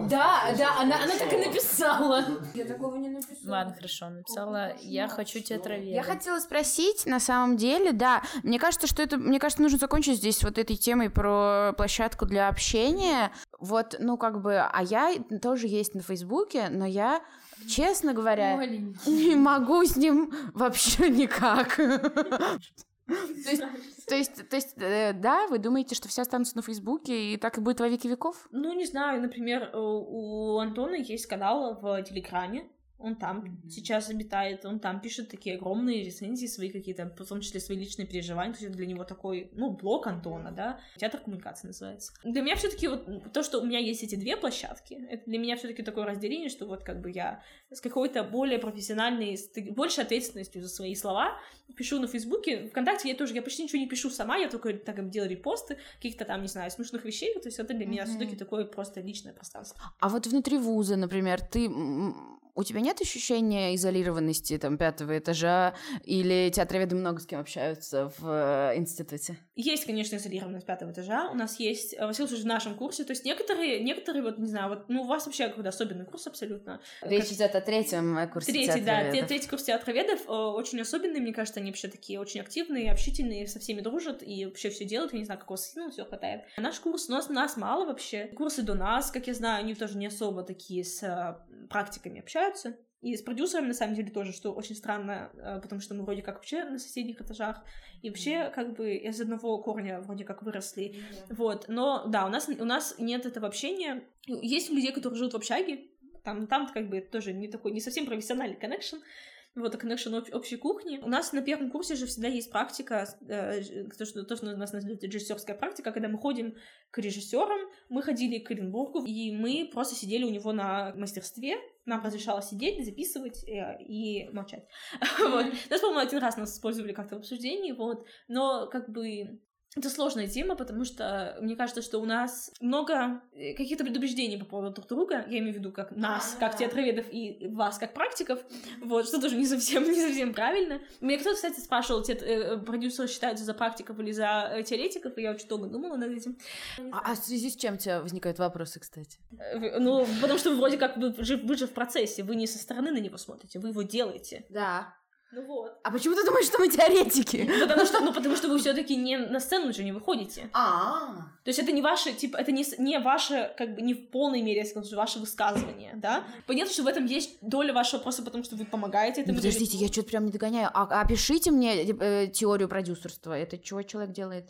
Да, да, она, она так и написала. <laughs> Я такого не написала. Ладно, хорошо, написала, я хочу театроведа. Я хотела спросить, на самом деле, да, мне кажется, что это, мне кажется, нужно закончить здесь вот этой темой про площадку для общения. Вот, ну, как бы, а я тоже есть на Фейсбуке, но я, честно говоря, не могу с ним вообще никак. То есть, то есть, то есть, э, да, вы думаете, что все останутся на Фейсбуке, и так и будет во веки веков? Ну, не знаю, например, э, у Антона есть канал в Телеграме, он там сейчас обитает, он там пишет такие огромные рецензии, свои какие-то, в том числе свои личные переживания, то есть это для него такой, ну, блог Антона, да, театр коммуникации называется. Для меня все таки вот то, что у меня есть эти две площадки, это для меня все таки такое разделение, что вот как бы я с какой-то более профессиональной, с больше ответственностью за свои слова пишу на Фейсбуке, ВКонтакте я тоже, я почти ничего не пишу сама, я только так делаю репосты каких-то там, не знаю, смешных вещей, то есть это для меня Мгм. все таки такое просто личное пространство. А вот внутри вуза, например, ты у тебя нет ощущения изолированности там пятого этажа или театроведы много с кем общаются в э, институте? Есть, конечно, изолированность пятого этажа. У нас есть, во всяком случае, в нашем курсе. То есть некоторые, некоторые, вот, не знаю, вот, ну, у вас вообще какой-то особенный курс абсолютно. Речь идет о третьем э, курсе Третий, да, театроведов. третий курс театроведов э, очень особенный, мне кажется, они вообще такие очень активные, общительные, со всеми дружат и вообще все делают, я не знаю, какого сына все хватает. Наш курс, у нас, нас мало вообще. Курсы до нас, как я знаю, они тоже не особо такие с практиками общаются. И с продюсерами, на самом деле, тоже, что очень странно, э, потому что мы вроде как вообще на соседних этажах, и вообще как бы из одного корня вроде как выросли. Вот, но да, у нас, у нас нет этого общения. Есть людей, которые живут в общаге, там, там как бы тоже не такой, не совсем профессиональный коннекшн, вот, коннекшн об- общей кухни. У нас на первом курсе же всегда есть практика, э, то, что, то, что у нас называется режиссерская практика, когда мы ходим к режиссерам, мы ходили к Оренбургу, и мы просто сидели у него на мастерстве, нам разрешалось сидеть, записывать э, и молчать. <laughs> Вот. Нас, по-моему, один раз нас использовали как-то в обсуждении, вот. Но как бы это сложная тема, потому что мне кажется, что у нас много э, каких-то предубеждений по поводу друг друга. Я имею в виду как нас, как театроведов, и вас, как практиков. Вот, что тоже не совсем, <laughs> не совсем правильно. Меня кто-то, кстати, спрашивал, те, э, продюсеры считаются за практиков или за э, теоретиков, и я очень долго думала над этим. А, а в связи с чем у тебя возникают вопросы, кстати? Э, Ну, потому что вы вроде как вы же, вы же в процессе, вы не со стороны на него смотрите, вы его делаете. Да. Ну вот. А почему ты думаешь, что мы теоретики? Потому что, ну, потому что вы все-таки не на сцену же не выходите. А, То есть это не ваше, типа, это не, не ваше, как бы, не в полной мере, я скажу, ваше высказывание, да? Понятно, что в этом есть доля вашего просто потому, что вы помогаете этому. подождите, я что-то прям не догоняю. А, опишите мне э, теорию продюсерства. Это чего человек делает?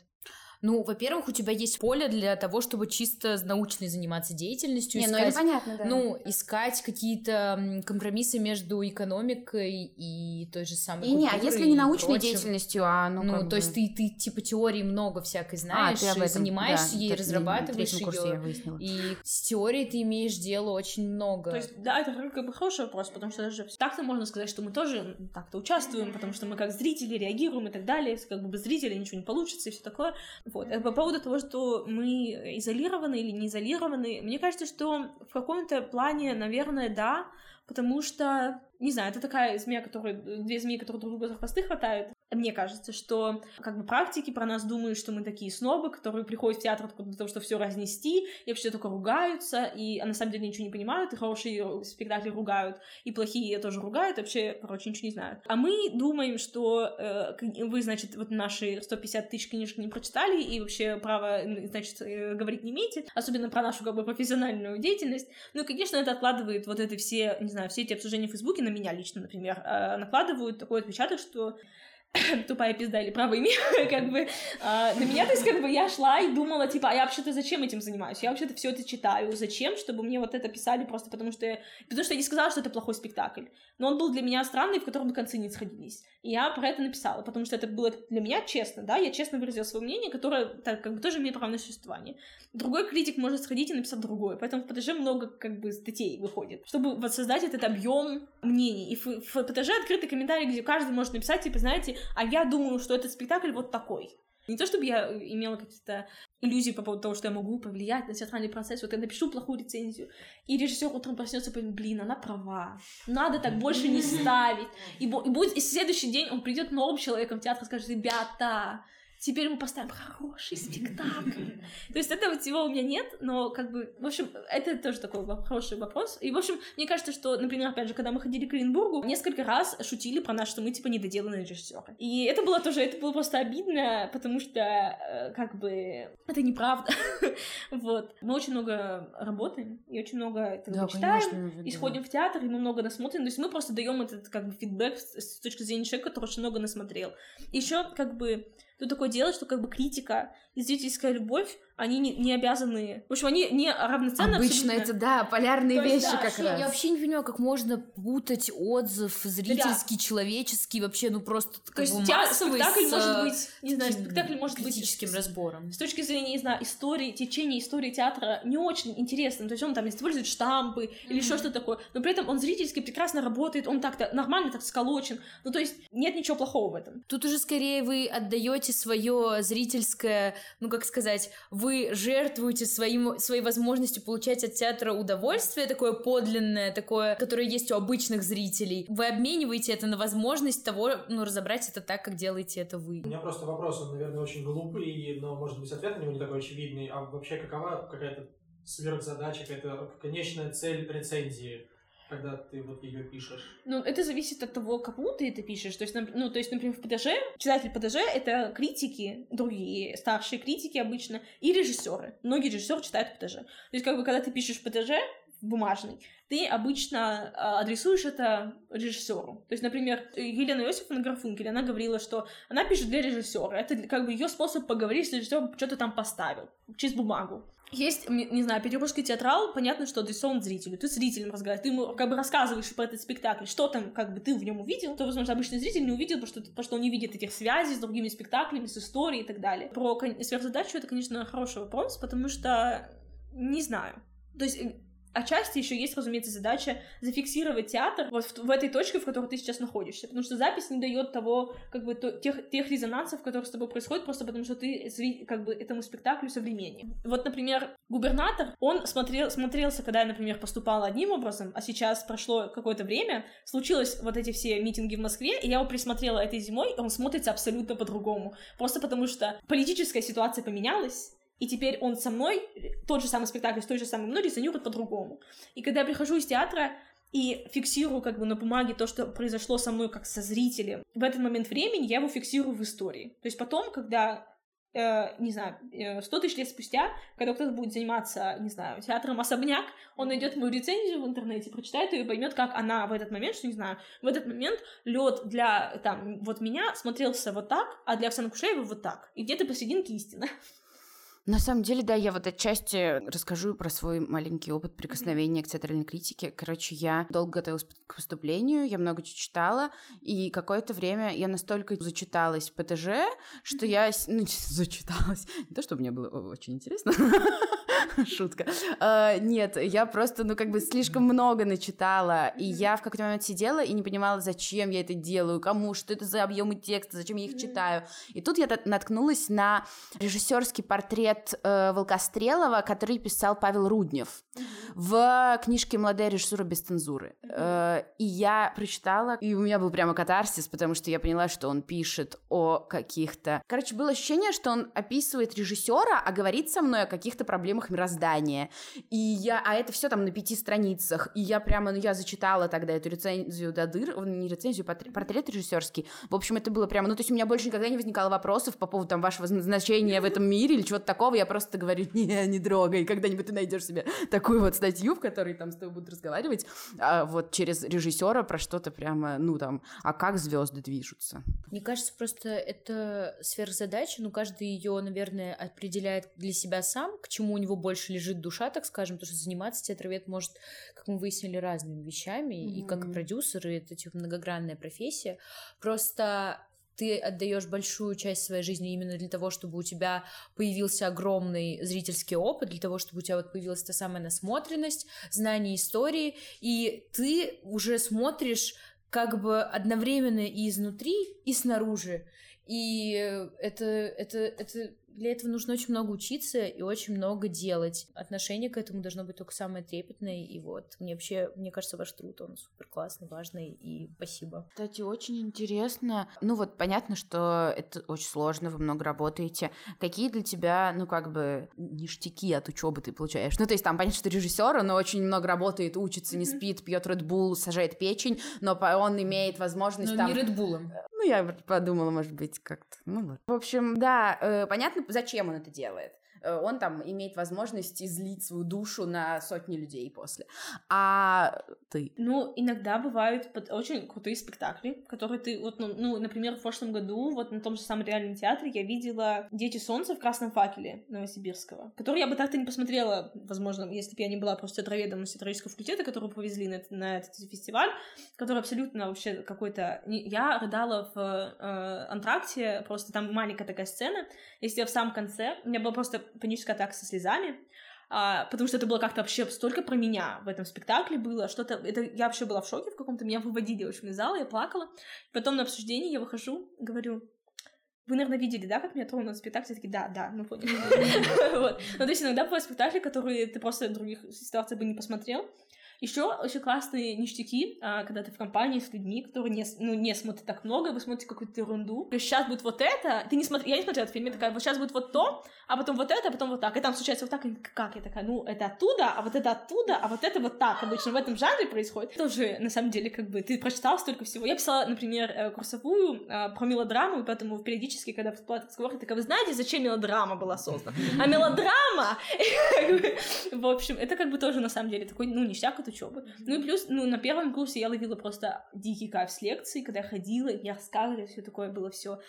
Ну, во-первых, у тебя есть поле для того, чтобы чисто научной заниматься деятельностью, Не, ну искать, это понятно, да. ну, искать какие-то компромиссы между экономикой и той же самой и не, а если не научной прочим. деятельностью, а ну, Ну, как то бы- есть ты, ты типа теории много всякой знаешь, А, ты об и этом, занимаешься да, ей, разрабатываешь третьем курсе я ее. И с теорией ты имеешь дело очень много. То есть, да, это как бы хороший вопрос, потому что даже так-то можно сказать, что мы тоже так-то участвуем, потому что мы как зрители реагируем и так далее, как бы без зрителей ничего не получится и все такое. Вот. А по поводу того, что мы изолированы или не изолированы, мне кажется, что в каком-то плане, наверное, да, потому что, не знаю, это такая змея, которая, две змеи, которые друг друга за хвосты хватают. Мне кажется, что как бы практики про нас думают, что мы такие снобы, которые приходят в театр для того, чтобы все разнести, и вообще только ругаются, и а на самом деле ничего не понимают, и хорошие спектакли ругают, и плохие тоже ругают, вообще, короче, ничего не знают. А мы думаем, что э, вы, значит, вот наши 150 тысяч книжек не прочитали, и вообще право, значит, э, говорить не имеете, особенно про нашу как бы профессиональную деятельность. Ну, и, конечно, это откладывает вот это все, не знаю, все эти обсуждения в Фейсбуке на меня лично, например, э, накладывают такой отпечаток, что <coughs> тупая пизда или право имя, <laughs> как бы, а, на меня, то есть, как бы, я шла и думала, типа, а я вообще-то зачем этим занимаюсь? Я вообще-то все это читаю, зачем? Чтобы мне вот это писали просто потому, что я, потому что я не сказала, что это плохой спектакль. Но он был для меня странный, в котором концы не сходились. И я про это написала, потому что это было для меня честно, да, я честно выразила свое мнение, которое, так, как бы, тоже имеет право на существование. Другой критик может сходить и написать другое, поэтому в ПТЖ много, как бы, статей выходит, чтобы воссоздать этот объем мнений. И в, в ПТЖ открытый комментарий, где каждый может написать, типа, знаете, а я думаю, что этот спектакль вот такой. Не то, чтобы я имела какие-то иллюзии по поводу того, что я могу повлиять на театральный процесс. Вот я напишу плохую рецензию, и режиссер утром проснется и поймет, блин, она права. Надо так больше не ставить. И, и будет, и следующий день он придет новым человеком в театр и скажет, ребята, теперь мы поставим хороший спектакль. <laughs> То есть этого всего у меня нет, но как бы, в общем, это тоже такой хороший вопрос. И, в общем, мне кажется, что, например, опять же, когда мы ходили к Оренбургу, несколько раз шутили про нас, что мы, типа, недоделанные режиссеры. И это было тоже, это было просто обидно, потому что, э, как бы, это неправда. <laughs> вот. Мы очень много работаем, и очень много да, читаем, конечно, и сходим в театр, и мы много насмотрим. То есть мы просто даем этот, как бы, фидбэк с точки зрения человека, который очень много насмотрел. Еще, как бы, Тут такое дело, что как бы критика и зрительская любовь, они не, не обязаны... В общем, они не равноценны Обычно абсолютно. это, да, полярные То вещи да, как раз. Я вообще не понимаю, как можно путать отзыв зрительский, да. человеческий, вообще, ну просто То есть спектакль с, может быть, не знаю, спектакль может быть... Критическим разбором. С точки зрения, не знаю, истории, течения истории театра не очень интересным. То есть он там использует штампы mm-hmm. или еще что-то такое, но при этом он зрительски прекрасно работает, он так-то нормально так сколочен. Ну, то есть нет ничего плохого в этом. Тут уже скорее вы отдаете свое зрительское, ну, как сказать, вы жертвуете своим, своей возможностью получать от театра удовольствие такое подлинное, такое, которое есть у обычных зрителей. Вы обмениваете это на возможность того, ну, разобрать это так, как делаете это вы. У меня просто вопрос, он, наверное, очень глупый, но, может быть, ответ на него не такой очевидный. А вообще, какова какая-то сверхзадача, какая-то конечная цель рецензии? Когда ты вот ее пишешь? Ну, это зависит от того, кому ты это пишешь. То есть, ну, то есть, например, в ПДЖ, читатель ПДЖ — это критики, другие старшие критики обычно, и режиссеры. Многие режиссеры читают ПДЖ. То есть, как бы, когда ты пишешь ПДЖ, бумажный, ты обычно а, адресуешь это режиссеру. То есть, например, Елена Иосифовна Графункель, она говорила, что она пишет для режиссера. Это как бы ее способ поговорить с режиссером, что-то там поставил через бумагу. Есть, не знаю, петербургский театрал, понятно, что адресован зрителю. Ты с зрителем разговариваешь, ты ему как бы рассказываешь про этот спектакль, что там как бы ты в нем увидел, то, возможно, обычный зритель не увидел, потому что, потому что он не видит этих связей с другими спектаклями, с историей и так далее. Про сверхзадачу это, конечно, хороший вопрос, потому что не знаю. То есть Отчасти еще есть, разумеется, задача зафиксировать театр вот в, в этой точке, в которой ты сейчас находишься. Потому что запись не дает того, как бы, то, тех, тех резонансов, которые с тобой происходят, просто потому что ты как бы этому спектаклю современнее. Вот, например, губернатор, он смотрел, смотрелся, когда я, например, поступала одним образом, а сейчас прошло какое-то время, случилось вот эти все митинги в Москве, и я его присмотрела этой зимой, и он смотрится абсолютно по-другому. Просто потому что политическая ситуация поменялась, и теперь он со мной, тот же самый спектакль с той же самой мной резонирует по-другому. И когда я прихожу из театра и фиксирую как бы на бумаге то, что произошло со мной как со зрителем, в этот момент времени я его фиксирую в истории. То есть потом, когда Э, не знаю, э, 100 тысяч лет спустя, когда кто-то будет заниматься, не знаю, театром «Особняк», он найдет мою рецензию в интернете, прочитает ее и поймет, как она в этот момент, что, не знаю, в этот момент лед для, там, вот меня смотрелся вот так, а для Оксаны Кушаевой вот так. И где-то посерединке истина. На самом деле, да, я вот отчасти расскажу про свой маленький опыт прикосновения к театральной критике. Короче, я долго готовилась к поступлению, я много читала, и какое-то время я настолько зачиталась в ПТЖ, что я ну, <laughs> зачиталась. Не то, чтобы мне было очень интересно, <laughs> Шутка. Uh, нет, я просто, ну, как бы слишком много начитала, и я в какой-то момент сидела и не понимала, зачем я это делаю, кому, что это за объемы текста, зачем я их читаю. И тут я наткнулась на режиссерский портрет портрет э, Волкострелова, который писал Павел Руднев в книжке «Молодая режиссура без цензуры». Э, и я прочитала, и у меня был прямо катарсис, потому что я поняла, что он пишет о каких-то... Короче, было ощущение, что он описывает режиссера, а говорит со мной о каких-то проблемах мироздания. И я... А это все там на пяти страницах. И я прямо, ну, я зачитала тогда эту рецензию до дыр, о, не рецензию, портре- портрет режиссерский. В общем, это было прямо... Ну, то есть у меня больше никогда не возникало вопросов по поводу там вашего назначения в этом мире или чего-то такого. Я просто говорю, <laughs> не, не трогай. Когда-нибудь ты найдешь себе такую вот статью, в которой там с тобой будут разговаривать, а вот через режиссера про что-то прямо, ну там, а как звезды движутся. Мне кажется, просто это сверхзадача, ну, каждый ее, наверное, определяет для себя сам, к чему у него больше лежит душа, так скажем, потому что заниматься театровед может, как мы выяснили, разными вещами, mm-hmm. и как и продюсеры, это типа многогранная профессия. Просто ты отдаешь большую часть своей жизни именно для того, чтобы у тебя появился огромный зрительский опыт, для того, чтобы у тебя вот появилась та самая насмотренность, знание истории, и ты уже смотришь как бы одновременно и изнутри, и снаружи. И это, это, это для этого нужно очень много учиться и очень много делать. Отношение к этому должно быть только самое трепетное. И вот мне вообще, мне кажется, ваш труд, он супер классный, важный, и спасибо. Кстати, очень интересно. Ну вот понятно, что это очень сложно, вы много работаете. Какие для тебя, ну как бы, ништяки от учебы ты получаешь? Ну то есть там понятно, что режиссер, он очень много работает, учится, не спит, пьет Red Bull, сажает печень, но он имеет возможность но там... не Red Bull. Ну, я подумала, может быть, как-то. Ну, вот. В общем, да, э, понятно, зачем он это делает. Э, он там имеет возможность излить свою душу на сотни людей после. А ты? Ну, иногда бывают очень крутые спектакли, которые ты, вот, ну, ну, например, в прошлом году, вот на том же самом реальном театре я видела «Дети солнца» в «Красном факеле» Новосибирского, который я бы так-то не посмотрела, возможно, если бы я не была просто театроведом из театровического факультета, которого повезли на, на этот фестиваль, который абсолютно вообще какой-то... Я рыдала в э, антракте, просто там маленькая такая сцена, я в самом конце, у меня была просто паническая атака со слезами, а, потому что это было как-то вообще столько про меня в этом спектакле было, что-то, это, я вообще была в шоке в каком-то, меня выводили, в общем, из зала, я плакала, потом на обсуждении я выхожу, говорю, вы, наверное, видели, да, как меня тронул спектакль? Все такие, да, да, ну понял. <laughs> вот. Ну, то есть иногда бывают спектакли, которые ты просто в других ситуациях бы не посмотрел, еще очень классные ништяки, а, когда ты в компании с людьми, которые не, ну, не смотрят так много, вы смотрите какую-то ерунду. Сейчас будет вот это, ты не смотри, я не смотрела этот фильм, я такая, вот сейчас будет вот то, а потом вот это, а потом вот так, и там случается вот так, и как? Я такая, ну, это оттуда, а вот это оттуда, а вот это вот так. Обычно в этом жанре происходит. Тоже, на самом деле, как бы, ты прочитал столько всего. Я писала, например, э, курсовую э, про мелодраму, и поэтому периодически, когда всплывает разговор, я такая, вы знаете, зачем мелодрама была создана? А мелодрама! <laughs> В общем, это как бы тоже, на самом деле, такой, ну, ништяк от учебы. Ну и плюс, ну, на первом курсе я ловила просто дикий кайф с лекции, когда я ходила, и мне рассказывали, все такое было все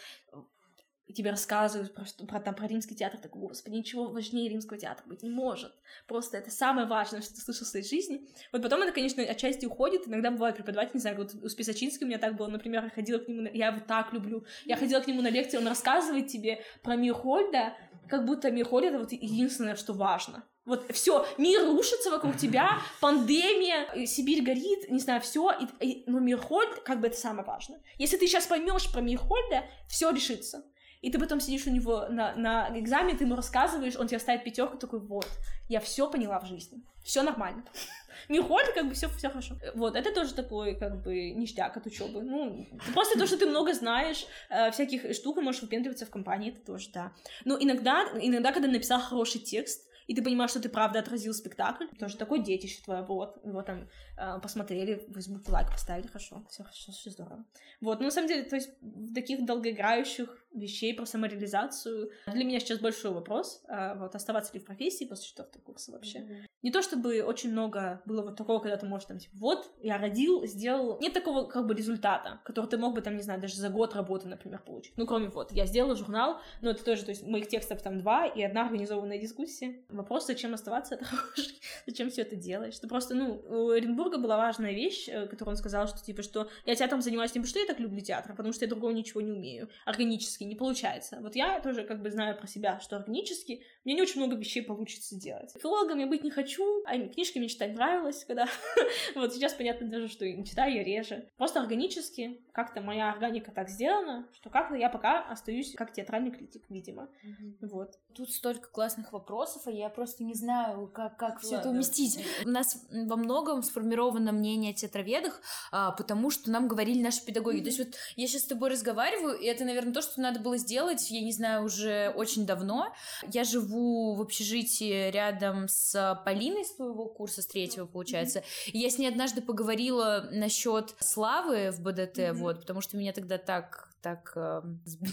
и тебе рассказывают про, про, там, про римский театр, такой, господи, ничего важнее римского театра быть не может. Просто это самое важное, что ты слышал в своей жизни. Вот потом это, конечно, отчасти уходит. Иногда бывает преподаватель, не знаю, вот у Списочинского у меня так было, например, я ходила к нему, на... я его так люблю, я ходила к нему на лекции, он рассказывает тебе про Мирхольда, как будто Мирхольд это вот единственное, что важно. Вот все, мир рушится вокруг тебя, <laughs> пандемия, Сибирь горит, не знаю, все. И, и, но Мирхольд, как бы это самое важное. Если ты сейчас поймешь про Мирхольда, все решится. И ты потом сидишь у него на, на экзамене, ты ему рассказываешь, он тебе ставит пятерку, такой, вот, я все поняла в жизни, все нормально. <laughs> Мирхольд, как бы все, все хорошо. Вот, это тоже такой, как бы, ништяк от учебы. Ну, просто то, что ты много знаешь, э, всяких штук, можешь выпендриваться в компании, это тоже, да. Но иногда, иногда, когда написал хороший текст, и ты понимаешь, что ты правда отразил спектакль, тоже такое детище твое, вот, его там посмотрели, в Facebook лайк поставили, хорошо, все хорошо, все здорово. Вот, ну, на самом деле, то есть, таких долгоиграющих вещей про самореализацию для меня сейчас большой вопрос, э, вот, оставаться ли в профессии после четвертого курса вообще. Mm-hmm. Не то, чтобы очень много было вот такого, когда ты можешь там, типа, вот, я родил, сделал, нет такого, как бы, результата, который ты мог бы, там, не знаю, даже за год работы, например, получить. Ну, кроме вот, я сделала журнал, но это тоже, то есть, моих текстов там два, и одна организованная дискуссия, Вопрос, зачем оставаться, <laughs> это хороший, зачем все это делать. Что просто, ну, у Оренбурга была важная вещь, которую он сказал, что, типа, что я театром занимаюсь не потому, что я так люблю театр, а потому что я другого ничего не умею, органически органически не получается. Вот я тоже как бы знаю про себя, что органически мне не очень много вещей получится делать. Филологом я быть не хочу, а книжки мне читать нравилось, когда... <laughs> вот сейчас понятно даже, что не читаю я реже. Просто органически как-то моя органика так сделана, что как-то я пока остаюсь как театральный критик, видимо. Вот. Тут столько классных вопросов, а я просто не знаю, как, как все это уместить. У нас во многом сформировано мнение о театроведах, а, потому что нам говорили наши педагоги. То есть вот я сейчас с тобой разговариваю, и это, наверное, то, что надо было сделать, я не знаю, уже очень давно. Я живу в общежитии рядом с Полиной с твоего курса, с третьего, получается. И я с ней однажды поговорила насчет славы в БДТ, mm-hmm. вот, потому что меня тогда так так <laughs> э,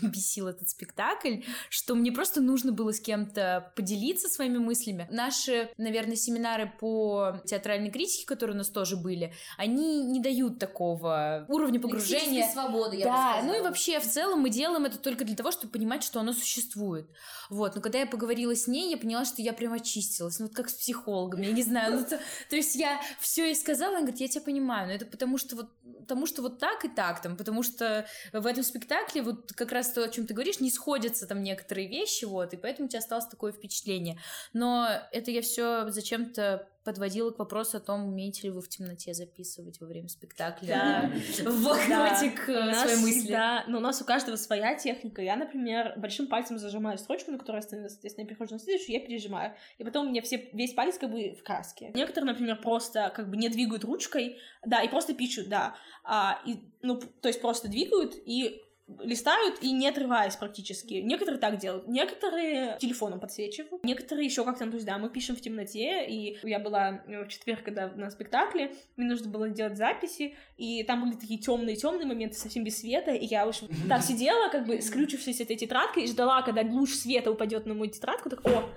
бесил этот спектакль, что мне просто нужно было с кем-то поделиться своими мыслями. Наши, наверное, семинары по театральной критике, которые у нас тоже были, они не дают такого уровня погружения. свободы, я Да, ну и вообще в целом мы делаем это только для того, чтобы понимать, что оно существует. Вот, но когда я поговорила с ней, я поняла, что я прям очистилась, ну вот как с психологом, я не знаю, ну то, то есть я все ей сказала, она говорит, я тебя понимаю, но это потому что вот, потому что вот так и так там, потому что в этом спектакле спектакле вот как раз то, о чем ты говоришь, не сходятся там некоторые вещи, вот, и поэтому у тебя осталось такое впечатление. Но это я все зачем-то подводила к вопросу о том, умеете ли вы в темноте записывать во время спектакля да. <laughs> в блокнотик да. свои мысли. Да, но у нас у каждого своя техника. Я, например, большим пальцем зажимаю строчку, на которой остановилась, соответственно, я перехожу на следующую, я пережимаю. И потом у меня все, весь палец как бы в краске. Некоторые, например, просто как бы не двигают ручкой, да, и просто пишут, да. А, и, ну, то есть просто двигают и листают и не отрываясь практически. Некоторые так делают, некоторые телефоном подсвечивают, некоторые еще как-то, ну, то есть, да, мы пишем в темноте, и я была в четверг, когда на спектакле, мне нужно было делать записи, и там были такие темные-темные моменты, совсем без света, и я, общем, так сидела, как бы скрючившись этой тетрадкой, и ждала, когда луч света упадет на мою тетрадку, так, о,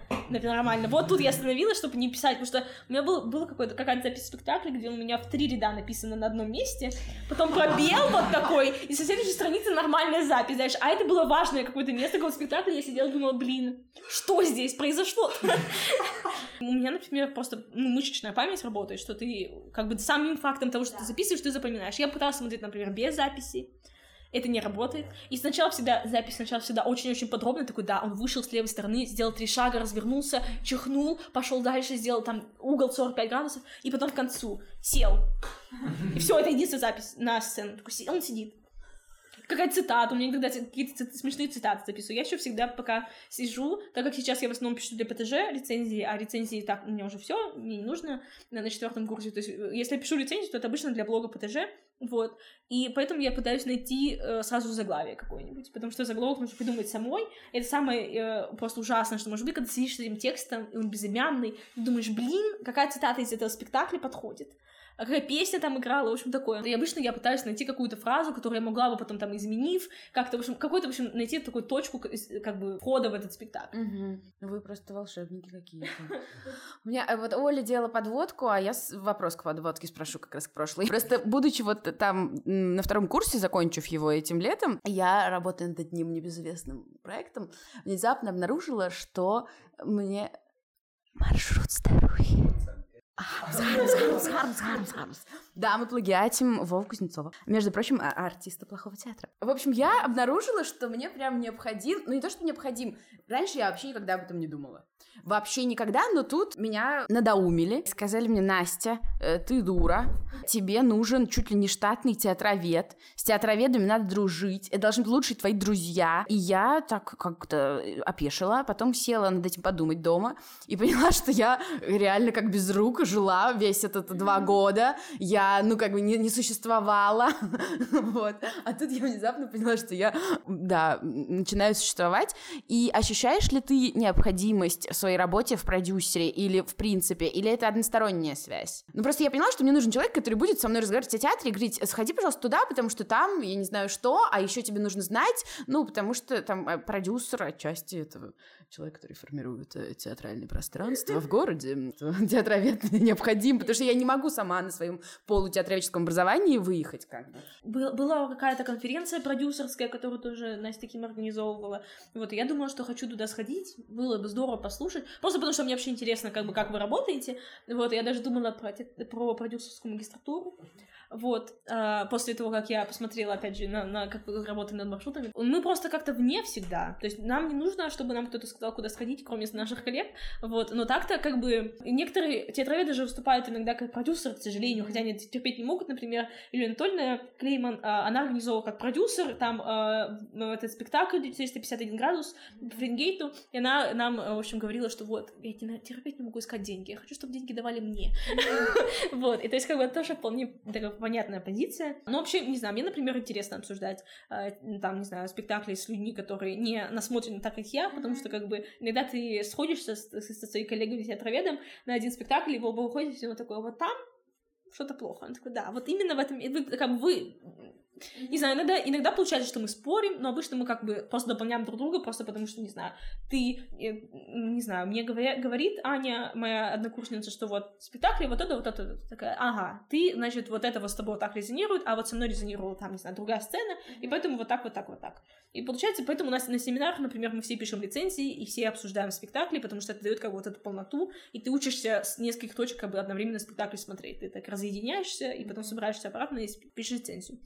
нормально. Вот тут я остановилась, чтобы не писать, потому что у меня был, было какое-то, какая-то запись спектакля, где у меня в три ряда написано на одном месте, потом пробел вот такой, и со следующей страницы нормальная запись, знаешь, а это было важное какое-то место какого спектакля, я сидела и думала, блин, что здесь произошло? У меня, например, просто ну, мышечная память работает, что ты как бы самим фактом того, что ты записываешь, ты запоминаешь. Я пыталась смотреть, например, без записи, это не работает. И сначала всегда, запись сначала всегда очень-очень подробно, такой, да, он вышел с левой стороны, сделал три шага, развернулся, чихнул, пошел дальше, сделал там угол 45 градусов, и потом к концу сел. И все, это единственная запись на сцену. Такой, он сидит какая-то цитата, у меня иногда какие-то смешные цитаты записываю. Я еще всегда пока сижу, так как сейчас я в основном пишу для ПТЖ рецензии, а рецензии так, меня уже все, мне не нужно на четвертом курсе. То есть, э, если я пишу рецензию, то это обычно для блога ПТЖ, вот. И поэтому я пытаюсь найти э, сразу заглавие какое-нибудь, потому что заголовок нужно придумать самой. Это самое э, просто ужасное, что может быть, когда сидишь с этим текстом, и он безымянный, ты думаешь, блин, какая цитата из этого спектакля подходит а какая песня там играла, в общем, такое. И обычно я пытаюсь найти какую-то фразу, которую я могла бы потом там изменив, как-то, в общем, какой-то, в общем, найти такую точку, как бы, входа в этот спектакль. Угу. Вы просто волшебники какие-то. У меня э, вот Оля делала подводку, а я вопрос к подводке спрошу как раз к прошлой. Просто будучи вот там на втором курсе, закончив его этим летом, я, работаю над одним небезызвестным проектом, внезапно обнаружила, что мне маршрут старухи да, мы плагиатим Вову Кузнецова. Между прочим, а, артиста плохого театра. В общем, я обнаружила, что мне прям необходим, ну не то, что необходим, раньше я вообще никогда об этом не думала. Вообще никогда, но тут меня надоумили. Сказали мне, Настя, э, ты дура, тебе нужен чуть ли не штатный театровед. С театроведами надо дружить, это должны быть лучшие твои друзья. И я так как-то опешила, потом села над этим подумать дома и поняла, что я реально как без рук жила весь этот два года. Я, ну, как бы не, не существовала. <laughs> вот. А тут я внезапно поняла, что я, да, начинаю существовать. И ощущаешь ли ты необходимость своей работе в продюсере или в принципе, или это односторонняя связь? Ну, просто я поняла, что мне нужен человек, который будет со мной разговаривать о театре и говорить, сходи, пожалуйста, туда, потому что там, я не знаю что, а еще тебе нужно знать, ну, потому что там э, продюсер отчасти этого человек, который формирует э, театральное пространство в городе. <laughs> Театровед необходим, потому что я не могу сама на своем полутеатроведческом образовании выехать как бы. Была какая-то конференция продюсерская, которую тоже Настя Ким организовывала. Вот, я думала, что хочу туда сходить. Было бы здорово послушать. Просто потому что мне вообще интересно, как бы, как вы работаете. Вот, я даже думала про, про продюсерскую магистратуру. вот, а, после того, как я посмотрела, опять же, на, на как работы над маршрутами, мы просто как-то вне всегда, то есть нам не нужно, чтобы нам кто-то сказал, куда сходить, кроме наших коллег, вот, но так-то как бы некоторые театроведы даже выступают иногда как продюсеры, к сожалению, хотя они терпеть не могут, например, Юлия Анатольевна Клейман, а, она организовала как продюсер, там а, этот спектакль 451 градус по Фрингейту, и она нам, в общем, говорила, что вот, я терпеть не могу искать деньги, я хочу, чтобы деньги давали мне, <laughs> вот, и то есть как бы это тоже вполне понятная позиция. Но вообще, не знаю, мне, например, интересно обсуждать э, там, не знаю, спектакли с людьми, которые не насмотрены так, как я, потому что как бы иногда ты сходишься с, с, со своей коллегой театроведом на один спектакль, и вы оба выходите, и он такой, вот там что-то плохо. Он такой, да, вот именно в этом, как бы вы не знаю, иногда, иногда получается, что мы спорим, но обычно мы как бы просто дополняем друг друга, просто потому что, не знаю, ты, э, не знаю, мне говоря, говорит Аня, моя однокурсница, что вот спектакль, вот это, вот это, такая, ага, ты, значит, вот этого с тобой так резонирует, а вот со мной резонировала там, не знаю, другая сцена, и поэтому вот так, вот так, вот так. И получается, поэтому у нас на семинарах, например, мы все пишем лицензии, и все обсуждаем спектакли, потому что это дает как бы вот эту полноту, и ты учишься с нескольких точек как бы одновременно спектакль смотреть. Ты так разъединяешься, и потом собираешься обратно и пишешь рецензию.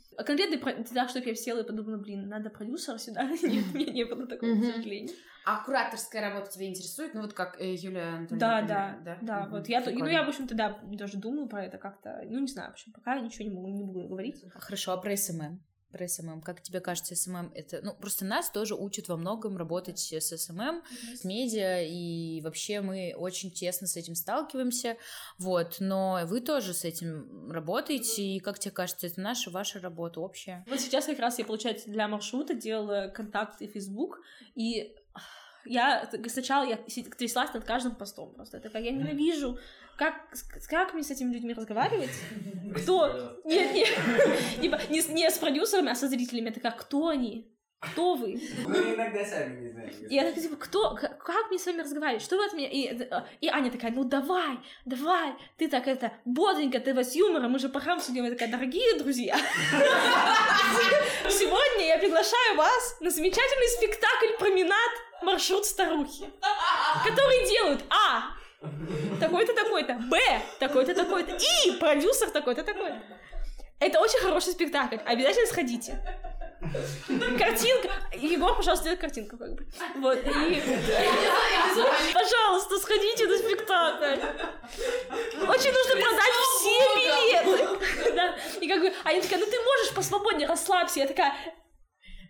А конкретно так, чтобы я села и подумала, блин, надо продюсера сюда. <laughs> Нет, у меня не было такого, к сожалению. А кураторская работа тебя интересует? Ну, вот как э, Юлия Анатольевна. Да, да, да, да. Вот я, ну, я, в общем-то, да, даже думаю про это как-то. Ну, не знаю, в общем, пока ничего не могу, не буду говорить. Хорошо, а про SMM? Про SMM. Как тебе кажется, SMM это... Ну, просто нас тоже учат во многом работать с SMM, с медиа, и вообще мы очень тесно с этим сталкиваемся, вот. Но вы тоже с этим работаете, и как тебе кажется, это наша, ваша работа общая? Вот сейчас как раз я, получается, для маршрута делала контакт и Facebook, и я сначала я тряслась над каждым постом просто. Это как я ненавижу как, как мне с этими людьми разговаривать? Кто? Нет, нет. <laughs> Типа, не, не с продюсерами, а со зрителями. Это как, кто они? Кто вы? Мы иногда сами не знаем. И я такая, типа, кто, как, мне с вами разговаривать? Что вы от меня? И, э, и Аня такая, ну давай, давай, ты так это, бодренько, ты с юмором, мы же по храму судим. Я такая, дорогие друзья, сегодня я приглашаю вас на замечательный спектакль «Променад. Маршрут старухи», который делают, а, такой-то, такой-то, Б, такой-то, такой-то, И, продюсер такой-то, такой-то. Это очень хороший спектакль, обязательно сходите. Картинка. Егор, пожалуйста, сделай картинку, как бы. Вот, и... Пожалуйста, сходите на спектакль. Очень нужно продать все билеты. Да. И как бы, они такая, ну ты можешь посвободнее, расслабься. Я такая,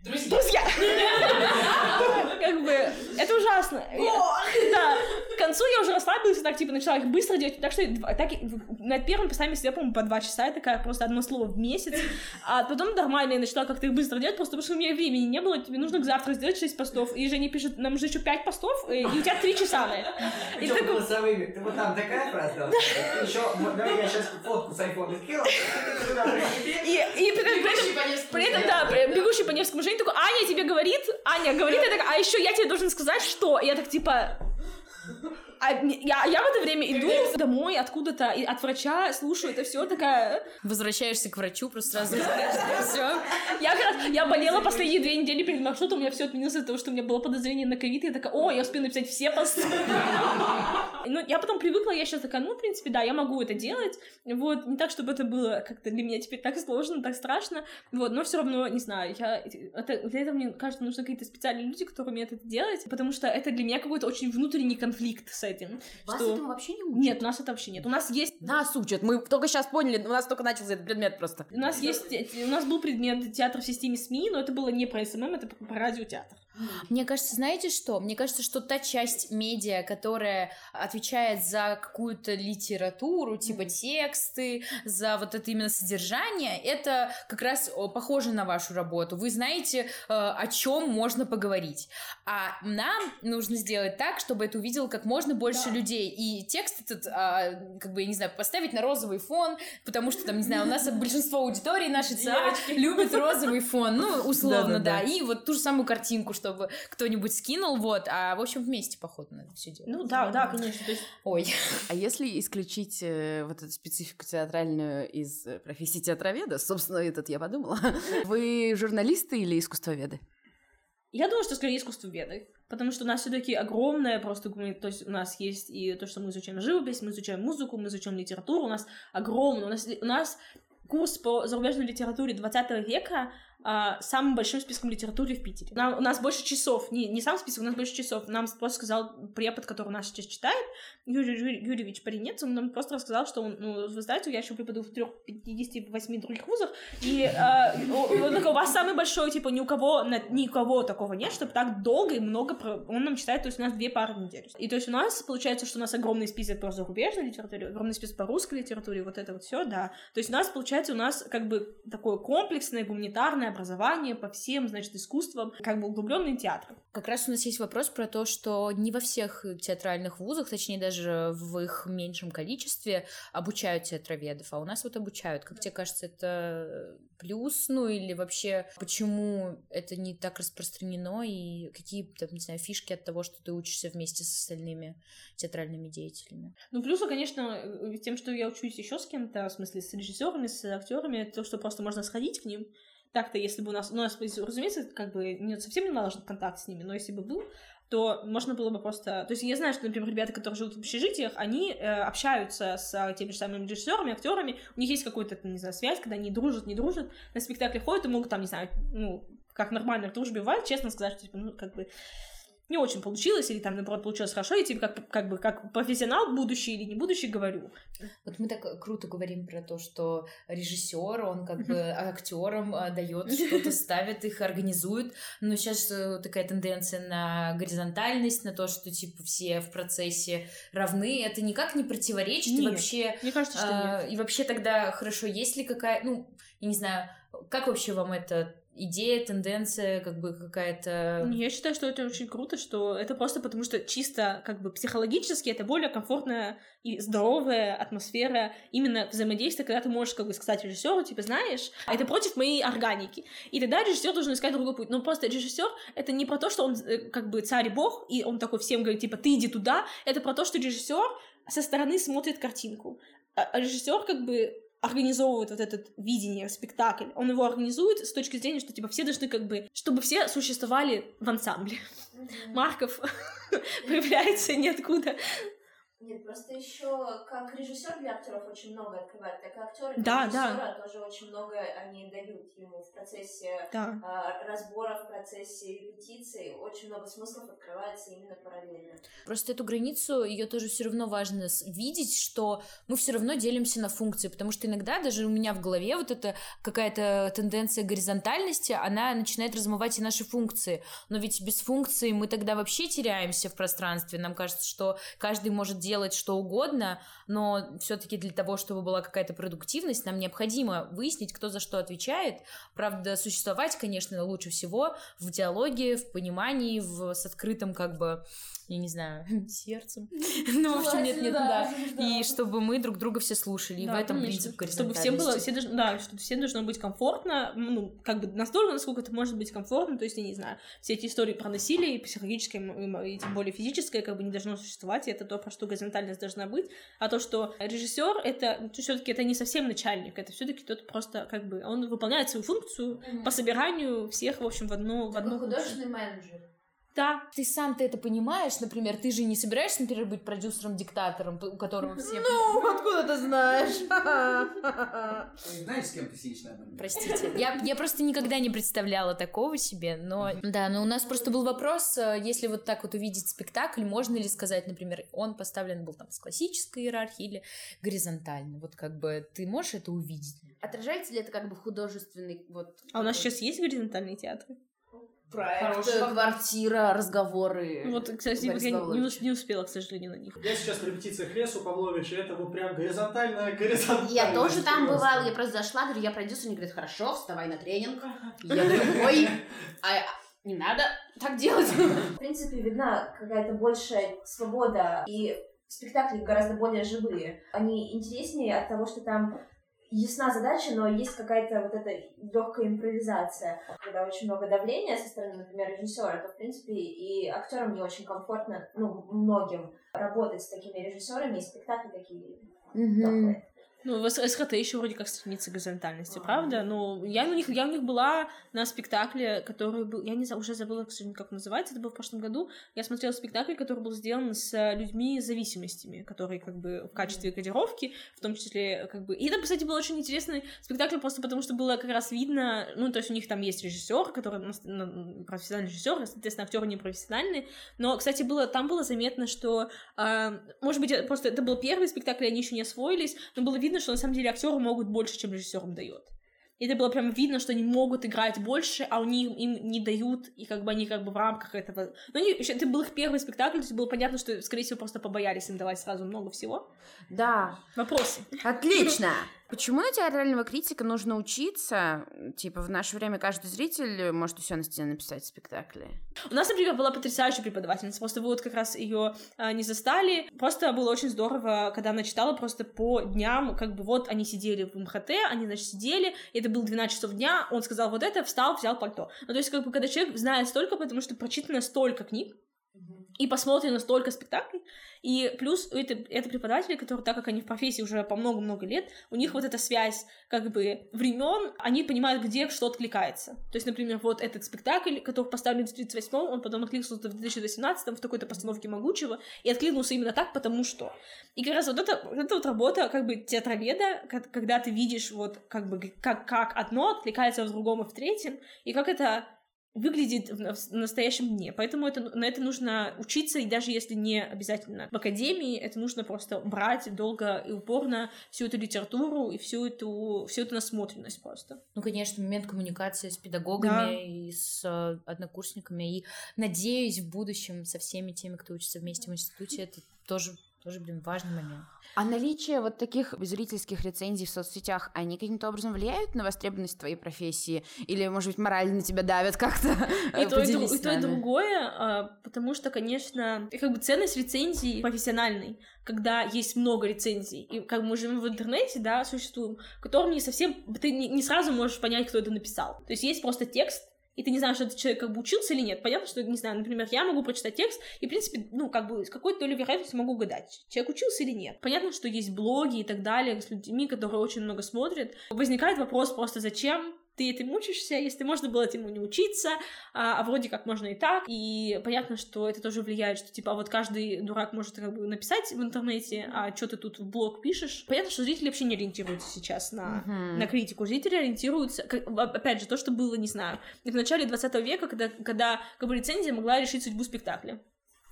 Друзья. Друзья. <laughs> Как бы, это ужасно. Да. К концу я уже расслабилась так, типа, начала их быстро делать. Так что так, на первом постоянно сидела, по-моему, по два часа. Я такая, просто одно слово в месяц. А потом нормально я начала как-то их быстро делать, просто потому что у меня времени не было. Тебе нужно к завтра сделать 6 постов. И Женя пишет, нам уже еще 5 постов, и у тебя 3 часа на это. И ты голосовыми? Ты вот там такая фраза? Еще, давай я сейчас фотку с айфона скину. И при этом, да, бегущий по Невскому Женя такой, Аня тебе говорит, Аня говорит, я так, а еще я тебе должен сказать, что? И я так, типа, а я, я в это время иду домой откуда-то, и от врача слушаю это все такая... Возвращаешься к врачу, просто сразу все. Я как раз, я болела последние две недели перед маршрутом, у меня все отменилось из-за того, что у меня было подозрение на ковид, и я такая, о, я успею написать все посты. Ну, я потом привыкла, я сейчас такая, ну, в принципе, да, я могу это делать, вот, не так, чтобы это было как-то для меня теперь так сложно, так страшно, вот, но все равно, не знаю, я, это, для этого, мне кажется, нужны какие-то специальные люди, которые умеют это делать, потому что это для меня какой-то очень внутренний конфликт с этим. Вас что... этому вообще не учат? Нет, нас это вообще нет. У нас есть... Нас учат. Мы только сейчас поняли, у нас только начался этот предмет просто. У нас есть... У нас был предмет театр в системе СМИ, но это было не про SMM, это про радиотеатр. Мне кажется, знаете что? Мне кажется, что та часть медиа, которая отвечает за какую-то литературу, типа тексты, за вот это именно содержание, это как раз похоже на вашу работу. Вы знаете, э, о чем можно поговорить. А нам нужно сделать так, чтобы это увидел как можно больше да. людей. И текст этот, а, как бы, я не знаю, поставить на розовый фон, потому что там, не знаю, у нас <laughs> большинство аудитории нашей ЦА любит розовый фон, ну, <laughs> условно, да, И вот ту же самую картинку, что чтобы кто-нибудь скинул, вот, а, в общем, вместе, походу, надо все делать. Ну, да, да, конечно, то есть... Ой. А если исключить э, вот эту специфику театральную из э, профессии театроведа, собственно, этот я подумала, <laughs> вы журналисты или искусствоведы? Я думаю, что скорее искусствоведы, потому что у нас все-таки огромное просто, то есть у нас есть и то, что мы изучаем живопись, мы изучаем музыку, мы изучаем литературу, у нас огромное, у нас, у нас курс по зарубежной литературе 20 века а, самым большим списком литературы в Питере. Нам, у нас больше часов, не, не сам список, у нас больше часов. Нам просто сказал препод, который нас сейчас читает, Юрий, Юрий Юрьевич Паренец, он нам просто рассказал, что он, ну, вы знаете, я еще преподаю в трех 58 других вузах, и а, он такой, у вас самый большой, типа, ни у кого, ни у кого такого нет, чтобы так долго и много, про... он нам читает, то есть у нас две пары в неделю. И то есть у нас получается, что у нас огромный список по зарубежной литературе, огромный список по русской литературе, вот это вот все, да. То есть у нас получается, у нас как бы такое комплексное гуманитарное образование по всем, значит, искусствам, как бы углубленный театр. Как раз у нас есть вопрос про то, что не во всех театральных вузах, точнее даже в их меньшем количестве обучают театроведов, а у нас вот обучают. Как тебе кажется, это плюс, ну или вообще почему это не так распространено и какие, там, не знаю, фишки от того, что ты учишься вместе с остальными театральными деятелями? Ну, плюсы, конечно, тем, что я учусь еще с кем-то, в смысле, с режиссерами, с актерами, то, что просто можно сходить к ним, так-то, если бы у нас, ну, разумеется, как бы не, совсем не налажен контакт с ними, но если бы был, то можно было бы просто... То есть я знаю, что, например, ребята, которые живут в общежитиях, они э, общаются с теми же самыми режиссерами, актерами, у них есть какая-то, не знаю, связь, когда они дружат, не дружат, на спектакле ходят и могут там, не знаю, ну, как нормально в дружбе бывает, честно сказать, что, типа, ну, как бы, не очень получилось, или там, наоборот, получилось хорошо, я тебе как, как бы как профессионал, будущий или не будущий, говорю. Вот мы так круто говорим про то, что режиссер, он как бы актерам а, дает что-то, ставит их, организует, но сейчас э, такая тенденция на горизонтальность, на то, что, типа, все в процессе равны, это никак не противоречит, нет, и вообще... Мне кажется, что а, нет. И вообще тогда хорошо, есть ли какая, ну, я не знаю, как вообще вам это идея, тенденция, как бы какая-то... Я считаю, что это очень круто, что это просто потому, что чисто как бы психологически это более комфортная и здоровая атмосфера именно взаимодействия, когда ты можешь как бы сказать режиссеру, типа, знаешь, а это против моей органики. И тогда режиссер должен искать другой путь. Но просто режиссер это не про то, что он э, как бы царь и бог, и он такой всем говорит, типа, ты иди туда. Это про то, что режиссер со стороны смотрит картинку. А режиссер как бы организовывает вот это видение, спектакль, он его организует с точки зрения, что типа все должны как бы, чтобы все существовали в ансамбле. Марков <laughs> появляется ниоткуда. Нет, просто еще как режиссер для актеров очень много открывает, так и актеры да, для да. тоже очень много они дают ему в процессе да. а, разбора, в процессе репетиции, очень много смыслов открывается именно параллельно. Просто эту границу ее тоже все равно важно видеть, что мы все равно делимся на функции, потому что иногда даже у меня в голове вот эта какая-то тенденция горизонтальности, она начинает размывать и наши функции, но ведь без функции мы тогда вообще теряемся в пространстве, нам кажется, что каждый может делать что угодно, но все-таки для того, чтобы была какая-то продуктивность, нам необходимо выяснить, кто за что отвечает. Правда, существовать, конечно, лучше всего в диалоге, в понимании, в, с открытым как бы я не знаю, <laughs> сердцем. <laughs> Ну, в общем, нет, нет, <laughs> да. И чтобы мы друг друга все слушали. И в этом принцип Чтобы всем было, все должны, да, чтобы всем должно быть комфортно, ну, как бы настолько, насколько это может быть комфортно, то есть, я не знаю, все эти истории про насилие, и психологическое, и тем более физическое, как бы не должно существовать, и это то, про что горизонтальность должна быть, а то, что режиссер это все-таки это не совсем начальник, это все-таки тот просто, как бы, он выполняет свою функцию по собиранию всех, в общем, в одну... В одну художественный менеджер. Да. Ты сам ты это понимаешь, например, ты же не собираешься, например, быть продюсером-диктатором, у которого все... Ну, откуда ты знаешь? Знаешь, с кем ты сидишь на одном Простите. Я, я просто никогда не представляла такого себе, но... Да, но у нас просто был вопрос, э, если вот так вот увидеть спектакль, можно ли сказать, например, он поставлен был там с классической иерархии или горизонтально? Вот как бы ты можешь это увидеть? Отражается ли это как бы художественный вот... А у нас сейчас есть горизонтальные театры? Проект, квартира, разговоры. Вот, кстати, я не, не успела, к сожалению, на них. Я сейчас в репетициях лесу Павловича, это вот прям горизонтальная, горизонтальная. Я тоже там бывала, я просто зашла, говорю, я продюсер, они говорят, хорошо, вставай на тренинг. Я говорю, ой, а не надо так делать. В принципе, видна какая-то большая свобода, и спектакли гораздо более живые. Они интереснее от того, что там ясна задача, но есть какая-то вот эта легкая импровизация. Когда очень много давления со стороны, например, режиссера, то, в принципе, и актерам не очень комфортно, ну, многим работать с такими режиссерами, и спектакли такие mm-hmm. Ну, в СХТ еще вроде как страница горизонтальности, правда? Ну, я у них, я у них была на спектакле, который был, я не знаю, уже забыла, к сожалению, как называется, это был в прошлом году. Я смотрела спектакль, который был сделан с людьми с зависимостями, которые как бы в качестве кодировки, в том числе как бы... И это, кстати, был очень интересный спектакль, просто потому что было как раз видно, ну, то есть у них там есть режиссер, который ну, профессиональный режиссер, соответственно, актеры не профессиональные, но, кстати, было, там было заметно, что, э, может быть, просто это был первый спектакль, они еще не освоились, но было видно, видно, что на самом деле актеры могут больше, чем режиссер им дает. И это было прям видно, что они могут играть больше, а они им не дают, и как бы они как бы в рамках этого... Ну, они, это был их первый спектакль, то есть было понятно, что, скорее всего, просто побоялись им давать сразу много всего. Да. Вопросы? Отлично! Почему на театрального критика нужно учиться? Типа, в наше время каждый зритель может все на стене написать в спектакле. У нас, например, была потрясающая преподавательница, просто вы вот как раз ее а, не застали. Просто было очень здорово, когда она читала просто по дням, как бы вот они сидели в МХТ, они, значит, сидели, и это было 12 часов дня, он сказал вот это, встал, взял пальто. Ну, то есть, как бы, когда человек знает столько, потому что прочитано столько книг, и посмотрено столько спектаклей, и плюс это, это преподаватели, которые, так как они в профессии уже по много-много лет, у них вот эта связь как бы времен, они понимают, где что откликается. То есть, например, вот этот спектакль, который поставлен в 38 он потом откликнулся в 2018 в такой-то постановке Могучего, и откликнулся именно так, потому что. И как раз вот это, вот эта вот работа как бы театроведа, когда ты видишь вот как бы как, как одно откликается в другом и в третьем, и как это выглядит в настоящем дне. Поэтому это, на это нужно учиться, и даже если не обязательно в академии, это нужно просто брать долго и упорно всю эту литературу и всю эту, всю эту насмотренность просто. Ну, конечно, момент коммуникации с педагогами да. и с э, однокурсниками. И надеюсь, в будущем со всеми теми, кто учится вместе в институте, это тоже, тоже блин, важный момент. А наличие вот таких зрительских рецензий в соцсетях, они каким-то образом влияют на востребованность твоей профессии? Или, может быть, морально на тебя давят как-то? И то, и, и то, и другое, а, потому что, конечно, как бы ценность рецензий профессиональной, когда есть много рецензий, и как мы живем в интернете, да, существуем, которым не совсем, ты не сразу можешь понять, кто это написал. То есть есть просто текст, и ты не знаешь, этот человек как бы учился или нет. Понятно, что, не знаю, например, я могу прочитать текст, и, в принципе, ну, как бы с какой-то долей вероятности могу угадать, человек учился или нет. Понятно, что есть блоги и так далее с людьми, которые очень много смотрят. Возникает вопрос просто, зачем ты этим учишься, если можно было этому не учиться, а, а вроде как можно и так, и понятно, что это тоже влияет, что типа а вот каждый дурак может как бы написать в интернете, а что ты тут в блог пишешь. Понятно, что зрители вообще не ориентируются сейчас на, uh-huh. на критику, зрители ориентируются, как, опять же, то, что было, не знаю, в начале 20 века, когда, когда как бы рецензия могла решить судьбу спектакля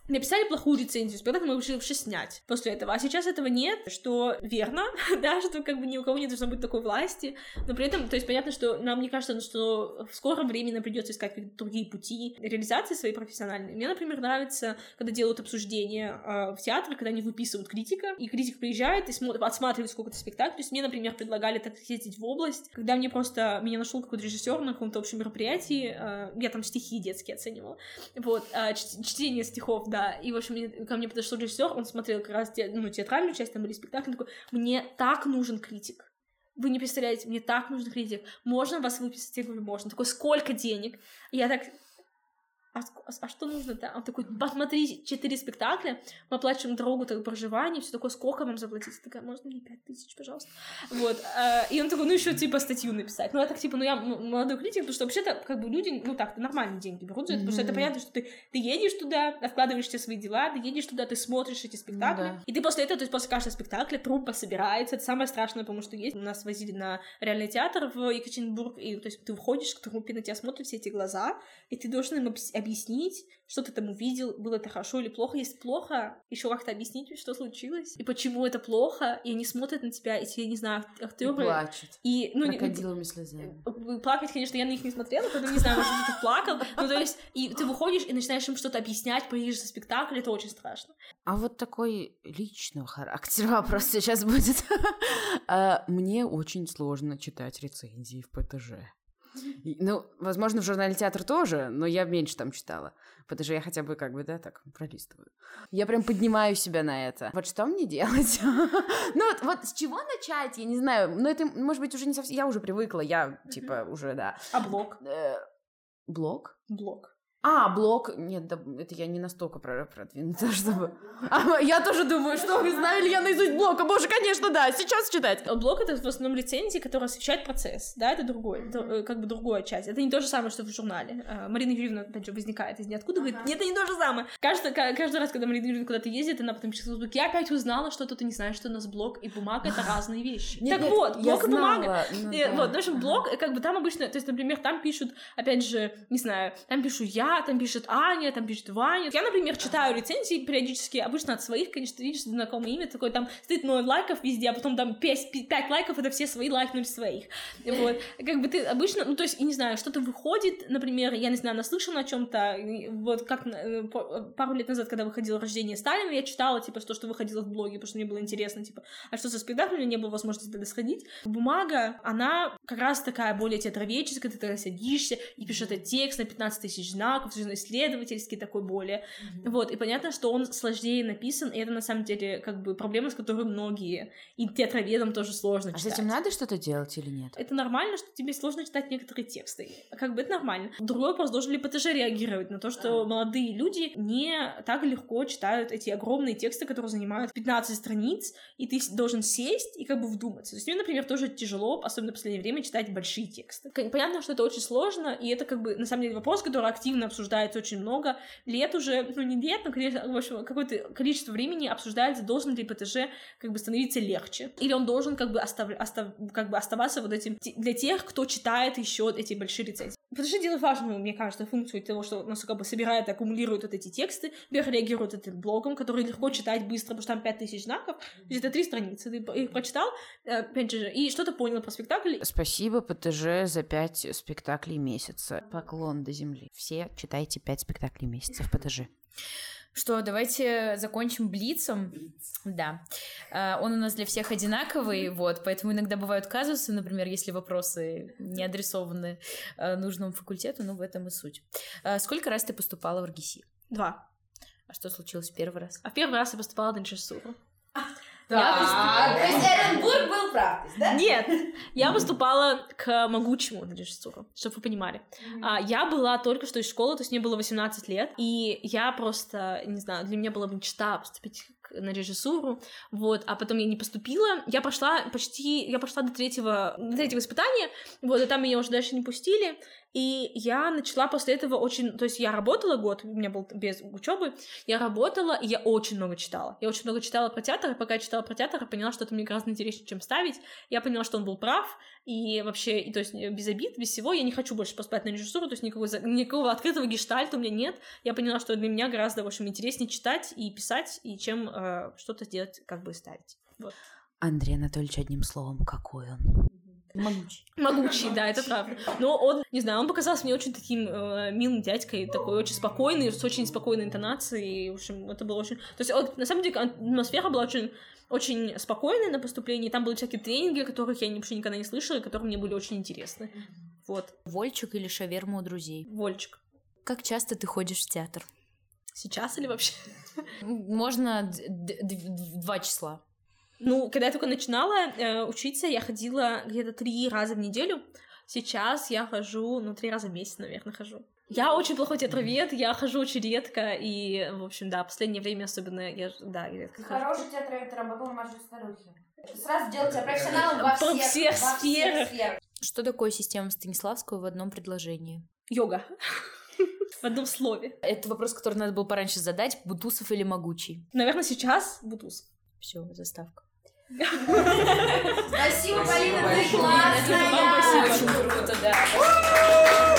написали плохую рецензию, спектакль мы решили вообще снять после этого. А сейчас этого нет, что верно, <laughs> да, что как бы ни у кого не должно быть такой власти, но при этом, то есть понятно, что нам не кажется, что в скором времени нам придется искать какие-то другие пути реализации своей профессиональной. Мне, например, нравится, когда делают обсуждения э, в театре, когда они выписывают критика, и критик приезжает и смотрит, отсматривает сколько-то спектаклей. То есть мне, например, предлагали так съездить в область, когда мне просто, меня нашел какой-то режиссер на каком-то общем мероприятии, э, я там стихи детские оценивала, вот, э, чтение стихов, да, да, и, в общем, ко мне подошел режиссер, он смотрел как раз те, ну, театральную часть, там были спектакли, такой, мне так нужен критик. Вы не представляете, мне так нужен критик. Можно вас выписать? Я говорю, можно. Такой, сколько денег? Я так, а, а что нужно-то? Он такой, посмотри, четыре спектакля, мы оплачиваем дорогу, так, проживание, все такое, сколько вам заплатить? Я такая, можно мне пять тысяч, пожалуйста? Вот, э, и он такой, ну еще типа статью написать. Ну, я так, типа, ну я молодой критик, потому что вообще-то, как бы, люди, ну так, нормальные деньги берут за это, mm-hmm. потому что это понятно, что ты, ты едешь туда, вкладываешь все свои дела, ты едешь туда, ты смотришь эти спектакли, mm-hmm. и ты после этого, то есть после каждого спектакля труппа собирается, это самое страшное, потому что есть. Нас возили на реальный театр в Екатеринбург, и, то есть, ты входишь к труппе, на тебя смотрят все эти глаза, и ты должен им объяснить, что ты там увидел, было это хорошо или плохо. Если плохо, еще как-то объяснить, что случилось, и почему это плохо, и они смотрят на тебя, и тебе, не знаю, актеры... И плачут. И, ну, Крокодилами слезами. Э, плакать, конечно, я на них не смотрела, поэтому не знаю, может, ты плакал. Ну, то есть, и ты выходишь и начинаешь им что-то объяснять, приедешь со спектакля, это очень страшно. А вот такой личного характера <laughs> вопрос сейчас будет. <laughs> Мне очень сложно читать рецензии в ПТЖ. Ну, возможно, в журнале «Театр» тоже, но я меньше там читала. Потому что я хотя бы как бы, да, так пролистываю. Я прям поднимаю себя на это. Вот что мне делать? <laughs> Ну, вот, с чего начать? Я не знаю. Но это, может быть, уже не совсем... Я уже привыкла, я, типа, уже, да. А блог? Э, блог? Блог. А, блог... Нет, да, это я не настолько про- продвинута, <laughs> чтобы... А, я тоже думаю, что вы знаю ли я наизусть блог? А боже, конечно, да, сейчас читать. Блог это в основном лицензии, которые освещают процесс, да, это другой, это, как бы другая часть. Это не то же самое, что в журнале. А, Марина Юрьевна, опять же, возникает из ниоткуда, говорит, нет, это не то же самое. Каждый, ка- каждый раз, когда Марина Юрьевна куда-то ездит, она потом пишет в я опять узнала, что ты не знаешь, что у нас блог и бумага — это <laughs> разные вещи. Нет, так нет, вот, блог и бумага. знала, ну Э, да. Вот, в общем, блог, э, как бы там обычно, то есть, например, там пишут, опять же, не знаю, там пишу я, там пишет Аня, там пишет Ваня. Я, например, читаю рецензии периодически, обычно от своих, конечно, видишь, знакомое имя, такой там стоит ноль лайков везде, а потом там 5, лайков, это все свои лайкнули своих. Вот, как бы ты обычно, ну, то есть, не знаю, что-то выходит, например, я не знаю, наслышана о чем то вот как э, по- пару лет назад, когда выходило «Рождение Сталина», я читала, типа, то, что выходило в блоге, потому что мне было интересно, типа, а что со спектаклем, не было возможности тогда сходить. Бумага, она как раз такая более театроведческая, ты тогда садишься и пишешь этот текст на 15 тысяч знаков, совершенно исследовательский такой более. Вот, и понятно, что он сложнее написан, и это на самом деле как бы проблема, с которой многие, и театроведам тоже сложно А с читать. этим надо что-то делать или нет? Это нормально, что тебе сложно читать некоторые тексты. Как бы это нормально. Другой вопрос, должен ли ПТЖ реагировать на то, что молодые люди не так легко читают эти огромные тексты, которые занимают 15 страниц, и ты должен сесть и как бы вдуматься. То есть мне, например, тоже тяжело, особенно в последнее время, читать большие тексты. Понятно, что это очень сложно, и это как бы на самом деле вопрос, который активно обсуждается очень много лет уже, ну не лет, но, в общем, какое-то количество времени обсуждается, должен ли ПТЖ как бы становиться легче, или он должен как бы, остав- остав- как бы оставаться вот этим для тех, кто читает еще эти большие рецензии. ПТЖ делает важную, мне кажется, функцию того, что нас как бы собирает, аккумулирует вот эти тексты, во-первых, реагирует этим блогом, который легко читать быстро, потому что там 5000 знаков, то есть это три страницы, ты их прочитал, э, опять же, и что-то понял про спектакль, Спасибо ПТЖ за пять спектаклей месяца. Поклон до земли. Все читайте пять спектаклей месяца в ПТЖ. Что, давайте закончим блицом. Да. А, Он у нас для всех одинаковый, вот, поэтому иногда бывают казусы, например, если вопросы не адресованы э, нужному факультету, ну, в этом и суть. А, Сколько раз ты поступала в РГСИ? два. А что случилось в первый раз? А в первый раз я поступала на режиссуру. А, то есть Эренбург был прав, то есть, да? Нет, я поступала к могучему на режиссуру, чтобы вы понимали. А, я была только что из школы, то есть мне было 18 лет, и я просто, не знаю, для меня была мечта поступить на режиссуру, вот, а потом я не поступила, я пошла почти, я пошла до третьего, до третьего испытания, вот, и там меня уже дальше не пустили, и я начала после этого очень, то есть я работала год, у меня был без учебы, я работала, и я очень много читала. Я очень много читала про театр, и пока я читала про театр, я поняла, что это мне гораздо интереснее, чем ставить. Я поняла, что он был прав, и вообще, и, то есть э, без обид, без всего, я не хочу больше поступать на режиссуру, то есть никакого, никакого открытого гештальта у меня нет. Я поняла, что для меня гораздо, в общем, интереснее читать и писать, и чем э, что-то делать, как бы ставить. Вот. Андрей Анатольевич одним словом, какой он. Могучий. Могучий, да, это правда. Но он, не знаю, он показался мне очень таким э, милым дядькой, такой очень спокойный, с очень спокойной интонацией. В общем, это было очень... То есть, вот, на самом деле, атмосфера была очень очень спокойная на поступлении, там были всякие тренинги, которых я вообще никогда не слышала, и которые мне были очень интересны. Вот, Вольчик или шаверма у друзей? Вольчик. Как часто ты ходишь в театр? Сейчас или вообще? <laughs> Можно два числа. Ну, когда я только начинала э, учиться, я ходила где-то три раза в неделю. Сейчас я хожу, ну, три раза в месяц, наверное, хожу. Я очень плохой театровед, я хожу очень редко, и, в общем, да, последнее время особенно я, да, я редко хожу. Хороший театровед, ты работал на маршруте старухи. Сразу делать тебя профессионалом во всех, всех во сферах. сферах. Что такое система Станиславского в одном предложении? Йога. <laughs> В одном слове. Это вопрос, который надо было пораньше задать. Бутусов или Могучий? Наверное, сейчас Бутусов. Все, заставка. Спасибо, Полина, ты классная! Спасибо, очень круто, да.